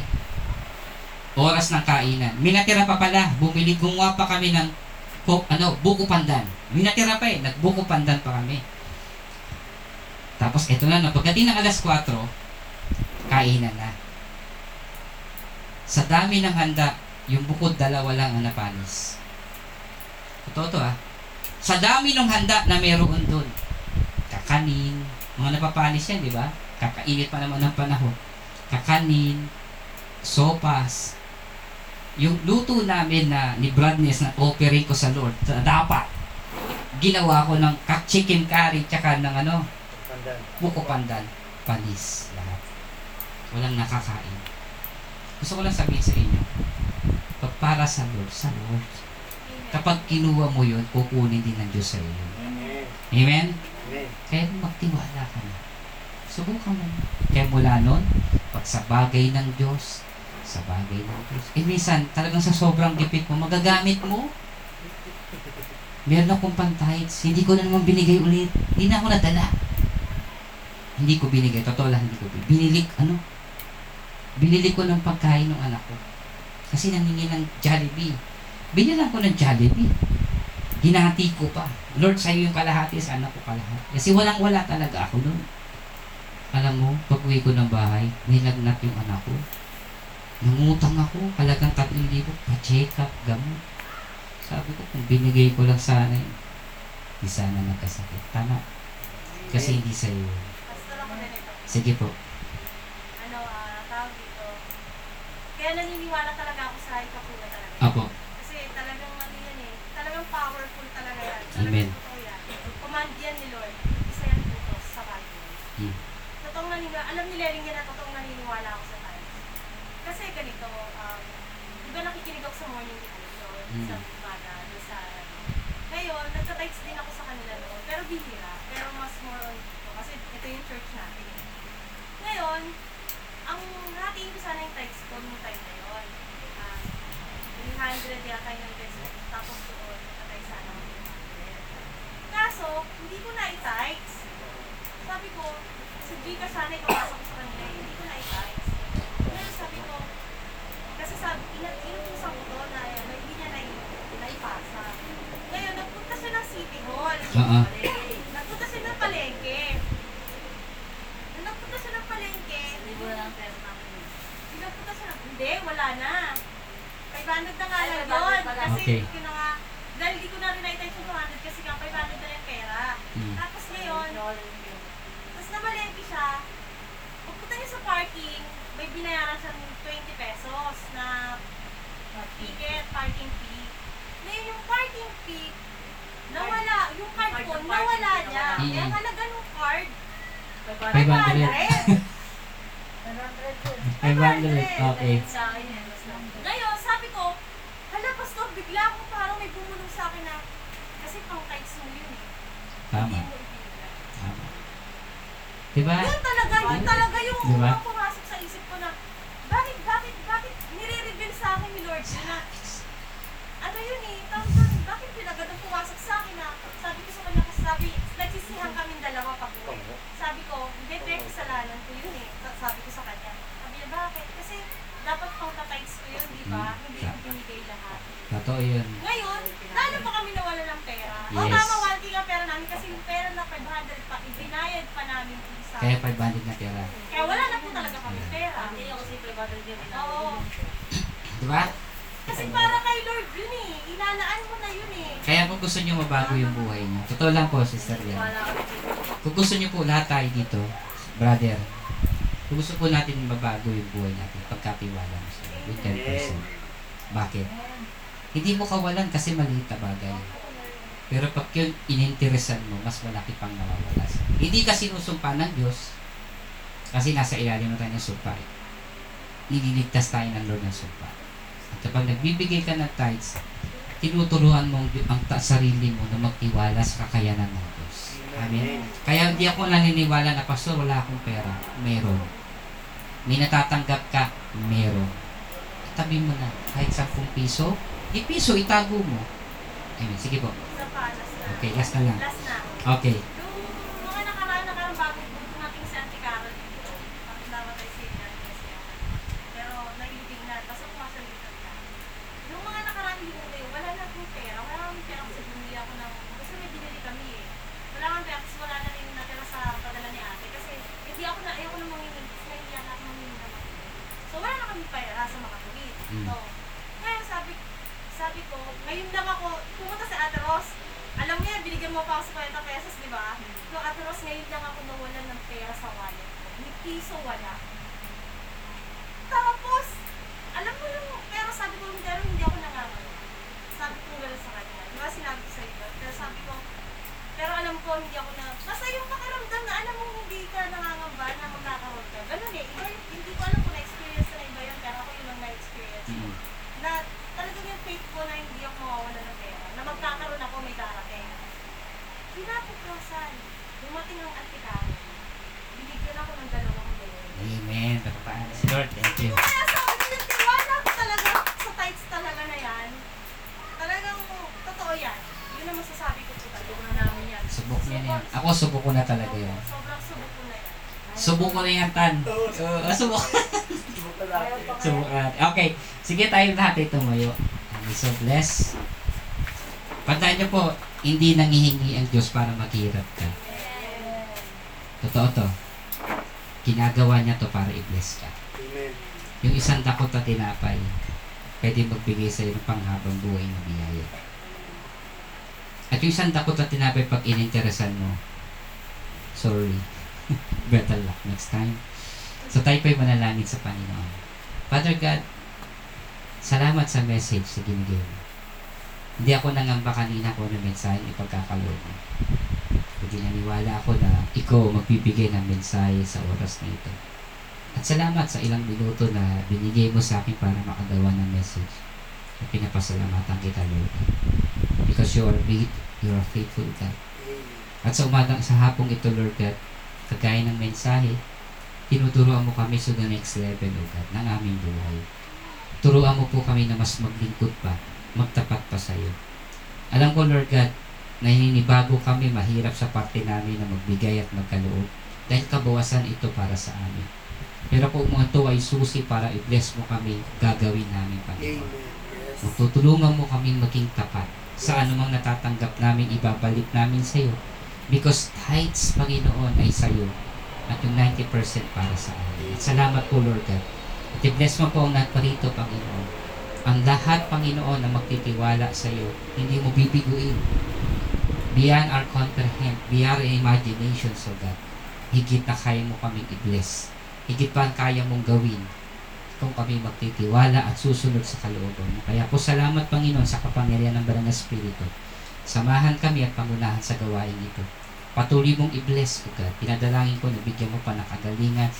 A: Oras ng kainan. Minatira pa pala, bumili, gumawa pa kami ng ano, buko pandan. Minatira pa eh, nagbuko pandan pa kami. Tapos eto na, no, pagdating ng alas 4, kainan na. Sa dami ng handa, yung bukod dalawa lang ang napanis. Totoo to ah. Sa dami ng handa na meron doon, kakanin, mga napapanis yan, di ba? Kakainit pa naman ng panahon. Kakanin, sopas, yung luto namin na ni Bradness na offering ko sa Lord, dapat, ginawa ko ng chicken curry tsaka ng ano,
C: Pandan.
A: buko pandan, panis, lahat. Walang nakakain. Gusto ko lang sabihin sa inyo, pag para sa Lord, sa Lord. Kapag kinuha mo yun, kukunin din ng Diyos sa iyo.
C: Amen.
A: Amen?
C: Amen.
A: Kaya magtiwala ka na. Subukan mo. Kaya mula nun, pag sa bagay ng Diyos, sa bagay ng Diyos. Eh minsan, talagang sa sobrang gipit mo, magagamit mo. Meron akong pantights, hindi ko na naman binigay ulit. Hindi na ako nadala. Hindi ko binigay, totoo lang hindi ko binigay. Binili, ano? Binili ko ng pagkain ng anak ko. Kasi nangingi ng Jollibee. Binilang ko ng Jollibee. Hinati ko pa. Lord, sa'yo yung kalahati, sa anak ko kalahati. Kasi walang-wala talaga ako doon. Alam mo, pag uwi ko ng bahay, nilagnat yung anak ko. Nangutang ako, halagang 3,000, pa-check up, gamot. Sabi ko, kung binigay ko lang sana yun, di sana nagkasakit. Tama. Kasi hindi sa'yo. yun.
D: Pastor ako na nito.
A: Sige po.
D: Ano, ah, tawag dito. Kaya naniniwala talaga ako sa ikapula talaga.
A: Apo.
D: Kasi talagang ano yan eh. Talagang powerful talaga yan.
A: Amen.
D: Talagang totoo yan. Command yan ni Lord. Isa yan dito sa Bible.
A: Hmm.
D: Totoong naniniwala. Alam ni Lering yan na totoong naniniwala ako sa times. Kasi ganito, um, di ba nakikinig ako sa morning devotion
A: Hmm.
D: sa umaga, doon sa ano. Ngayon, nagka-tights din ako sa kanila noon. Pero bihira. Pero mas more on dito. Kasi ito yung church natin. Ngayon, ang hatiin ko sana yung tights ko nung time na yun. Ah, yung 300 yata yung peso. Tapos doon, nakatay sana ako 300. Kaso, hindi ko na i-tights. Sabi ko, sa Gcash sana ipapasok ko sa kanila, eh, hindi ko na i-tights. Ngayon sabi ko, kasi sabi, inutusan ko to na ano, hindi niya na, naipasa. Ngayon, nagpunta siya ng City Hall.
A: Oo.
D: Nagpunta siya ng palengke. Nung nagpunta siya ng palengke, Pinapunta siya ng, hindi, wala na. 500 na nga
E: Ay,
D: lang
E: 500
D: yun.
E: pala.
D: Kasi
A: Okay.
D: hindi ko na nga, dahil di ko na rin nakita yung 200 kasi nga 500 na lang pera.
A: Mm.
D: Tapos ngayon, tapos namalengke siya, pagpunta niya sa parking, may binayaran siya ng 20 pesos na ticket, parking fee. Ngayon yung parking fee, nawala, yung card ko, nawala niya. Kaya ang halaga ng card,
A: 500.
D: 500.
A: 500. Okay.
E: Sa akin eh, mas lang.
D: Ngayon, sabi ko, hala pastor, bigla ako parang may bumulong sa akin na, kasi pang mo yun eh.
A: Tama.
D: Hindi mo ibigay.
A: Tama. Diba?
D: Yun talaga, yun talaga yung
A: Diba?
D: unang pumasok sa isip ko na, bakit, bakit, bakit nire-reveal sa akin ni Lord na, ano yun eh, tawag doon, bakit pinagandang pumasok sa akin na, sabi ko sa kanya, kasi sabi, nagsisihan kami dalawa pa po eh. Sabi ko, hindi, pero kasalanan ko yun eh. Sa- Sabi ko sa kanya, sabi niya, bakit? Kasi, dapat pang tights ko yun, di ba?
A: Mm,
D: Hindi
A: tama.
D: ko binigay lahat.
A: Totoo yun.
D: Ngayon, lalo pa kami nawala ng pera. O
A: Yes.
D: tama, walti ang pera namin kasi yung pera na 500 pa, ibinayad pa namin isa.
A: Kaya 500 na pera.
D: Kaya wala na po talaga kami pera.
E: Hindi ako kasi 500 yun.
D: Oo.
A: Diba?
D: Kasi para kay Lord yun eh. Ilalaan mo na yun eh.
A: Kaya kung gusto nyo mabago yung buhay nyo, totoo lang po, Sister Lian. Kung gusto nyo po lahat tayo dito, brother, kung gusto po natin mabago yung buhay natin, pagkatiwala mo sa Lord, with 10%. Bakit? Hindi mo kawalan kasi maliit na bagay. Pero pag yun ininteresan mo, mas malaki pang nawawala sa Hindi ka sinusumpa ng Diyos kasi nasa ilalim na tayo ng sumpa. eh. Nililigtas tayo ng Lord ng sumpa. At kapag nagbibigay ka ng tithes, tinuturuan mo ang, ang ta- sarili mo na magtiwala sa kakayanan ng Diyos. Amen. Kaya hindi ako naniniwala na, Pastor, wala akong pera. Meron. May natatanggap ka. Meron. Tabi mo na. Kahit 10 piso, di piso, itago mo. Amen. Sige po. Okay, last na lang.
D: Last na.
A: Okay.
D: Yung mga nakaraan, nakaraan bago po dumating si Auntie Carol dito. Bakit namatay si Auntie kasi ako. Pero naibig na, tapos pumasok dito ka. Yung mga nakaraan linggo na yun, wala na akong pera. Wala akong pera kasi bumili ako ng, kasi may binili kami eh. Wala akong pera kasi wala na rin natira sa padala ni ate. Kasi hindi ako na, ayoko na mangingi. Kasi nahiya na ako mangingi na mangingi. So wala na kami pera sa mga tuwid.
A: Mm.
D: So, ngayon sabi, sabi ko, ngayon lang ako, pumunta sa Ate Ros. Alam mo yan, binigyan mo pa ako sa 50 pesos, di ba? No, Ate Ros, ngayon lang ako nawalan ng pera sa wallet ko. Ni piso wala. Tapos, alam mo yung, pero sabi ko, pero hindi ako nangangalo. Sabi ko gano'n sa kanya. Di ba sinabi ko sa iyo? Pero sabi ko, pero alam ko, hindi ako na, basta yung pakiramdam na alam mo hindi ka nangangamba na magkakaroon ka. Ganun eh. Iba, yung- hindi ko alam kung na-experience na iba yun, pero ako yun ang na-experience
A: Mm.
D: na talagang yung faith ko na hindi ako mawawala ng pera. Na magkakaroon ako, may darating. Kinapukasan, dumating ang antikaro. Binigyan ako ng dalawang milyon.
A: Amen. Patapaan si Lord. Thank you.
D: Kaya sabi ko, yung tiwala ko talaga sa tights talaga na yan. Talagang totoo yan. Yun ang masasabi ko po talaga.
E: Tingnan namin yan.
A: Subok niya na yan. Ako, subok ko na talaga yan.
D: Sobrang subok ko na yan.
A: Subok ko na yan, Tan. Uh, subok. subok natin. Okay. Sige tayo lahat ay tumayo. So blessed. Pandaan niyo po, hindi nangihingi ang Diyos para maghirap ka. Totoo to. Ginagawa niya to para i-bless ka.
C: Amen.
A: Yung isang dakot na tinapay, pwede magbigay sa iyo ng panghabang buhay na biyaya. At yung isang dakot na tinapay, pag ininteresan mo, sorry, better luck next time. So tayo pa'y manalangin sa Panginoon. Father God, salamat sa message sa ginigay mo. Hindi ako nangamba kanina ko ng mensahe ipagkakaloon mo. Kundi naniwala ako na ikaw magbibigay ng mensahe sa oras na ito. At salamat sa ilang minuto na binigay mo sa akin para makagawa ng message. At pinapasalamatan kita, Lord. Because you are great, you are faithful, God. At sa umagang sa hapong ito, Lord God, kagaya ng mensahe, tinuturoan mo kami sa the next level, O God, ng aming buhay. Turuan mo po kami na mas maglingkod pa, magtapat pa sa iyo. Alam ko, Lord God, naninibago kami, mahirap sa parte namin na magbigay at magkaloob dahil kabawasan ito para sa amin. Pero kung mga ito ay susi para i-bless mo kami, gagawin namin, Panginoon.
B: Yes.
A: Magtutulungan mo kaming maging tapat sa anumang natatanggap namin, ibabalik namin sa iyo. Because tithes, Panginoon, ay sa iyo at yung 90% para sa amin. At salamat po, Lord God. I-bless mo po ang lahat pa rito, Panginoon. Ang lahat, Panginoon, na magtitiwala sa iyo, hindi mo bibiguin. Beyond our comprehend, beyond our imagination, so God. Higit na kaya mo kaming i-bless. Higit pa ang kaya mong gawin kung kami magtitiwala at susunod sa kalooban mo. Kaya po salamat Panginoon sa kapangyarihan ng Banal na Espiritu. Samahan kami at pangunahan sa gawain ito. Patuloy mong i-bless, O God. Pinadalangin ko na bigyan mo pa ng kagalingan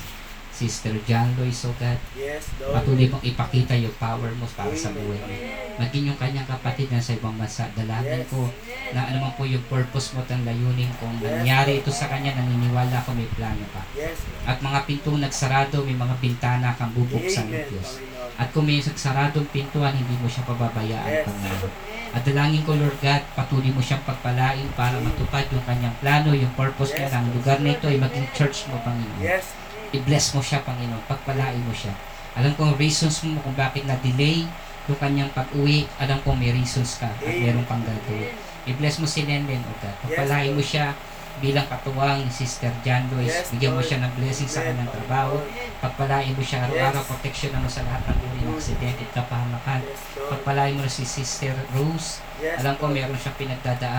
A: Sister John Lois, O God.
B: Yes, Lord.
A: Patuloy mong ipakita yung power mo para sa buhay mo. Maging yung kanyang kapatid na sa ibang bansa. Dalangin
B: Yes.
A: ko na ano man po yung purpose mo at ang layunin kung nangyari ito sa kanya, naniniwala ko may plano pa.
B: Yes.
A: At mga pinto nagsarado, may mga bintana kang bubuksan ng
B: Amen,
A: Diyos. At kung may nagsaradong pintuan, hindi mo siya pababayaan,
B: Yes.
A: Panginoon. At dalangin ko, Lord God, patuloy mo siyang pagpalain para matupad yung kanyang plano, yung purpose niya
B: Yes.
A: ng lugar na ito ay maging church mo, Panginoon.
B: Yes.
A: I-bless mo siya, Panginoon. Pagpalain mo siya. Alam ko ang reasons mo kung bakit na-delay yung kanyang pag-uwi. Alam ko may reasons ka at meron kang gagawin. I-bless mo si Lenlen, O God. Pagpalain mo siya bilang katuwang ni Sister John Lois.
B: Yes,
A: Bigyan mo siya ng blessing sa kanyang trabaho. Pagpalain mo siya araw-araw,
B: Yes.
A: protection mo sa lahat ng uri ng aksidente at kapahamakan.
B: Yes.
A: Pagpalain mo si Sister Rose.
B: Yes,
A: Alam ko meron siyang pinagdadaan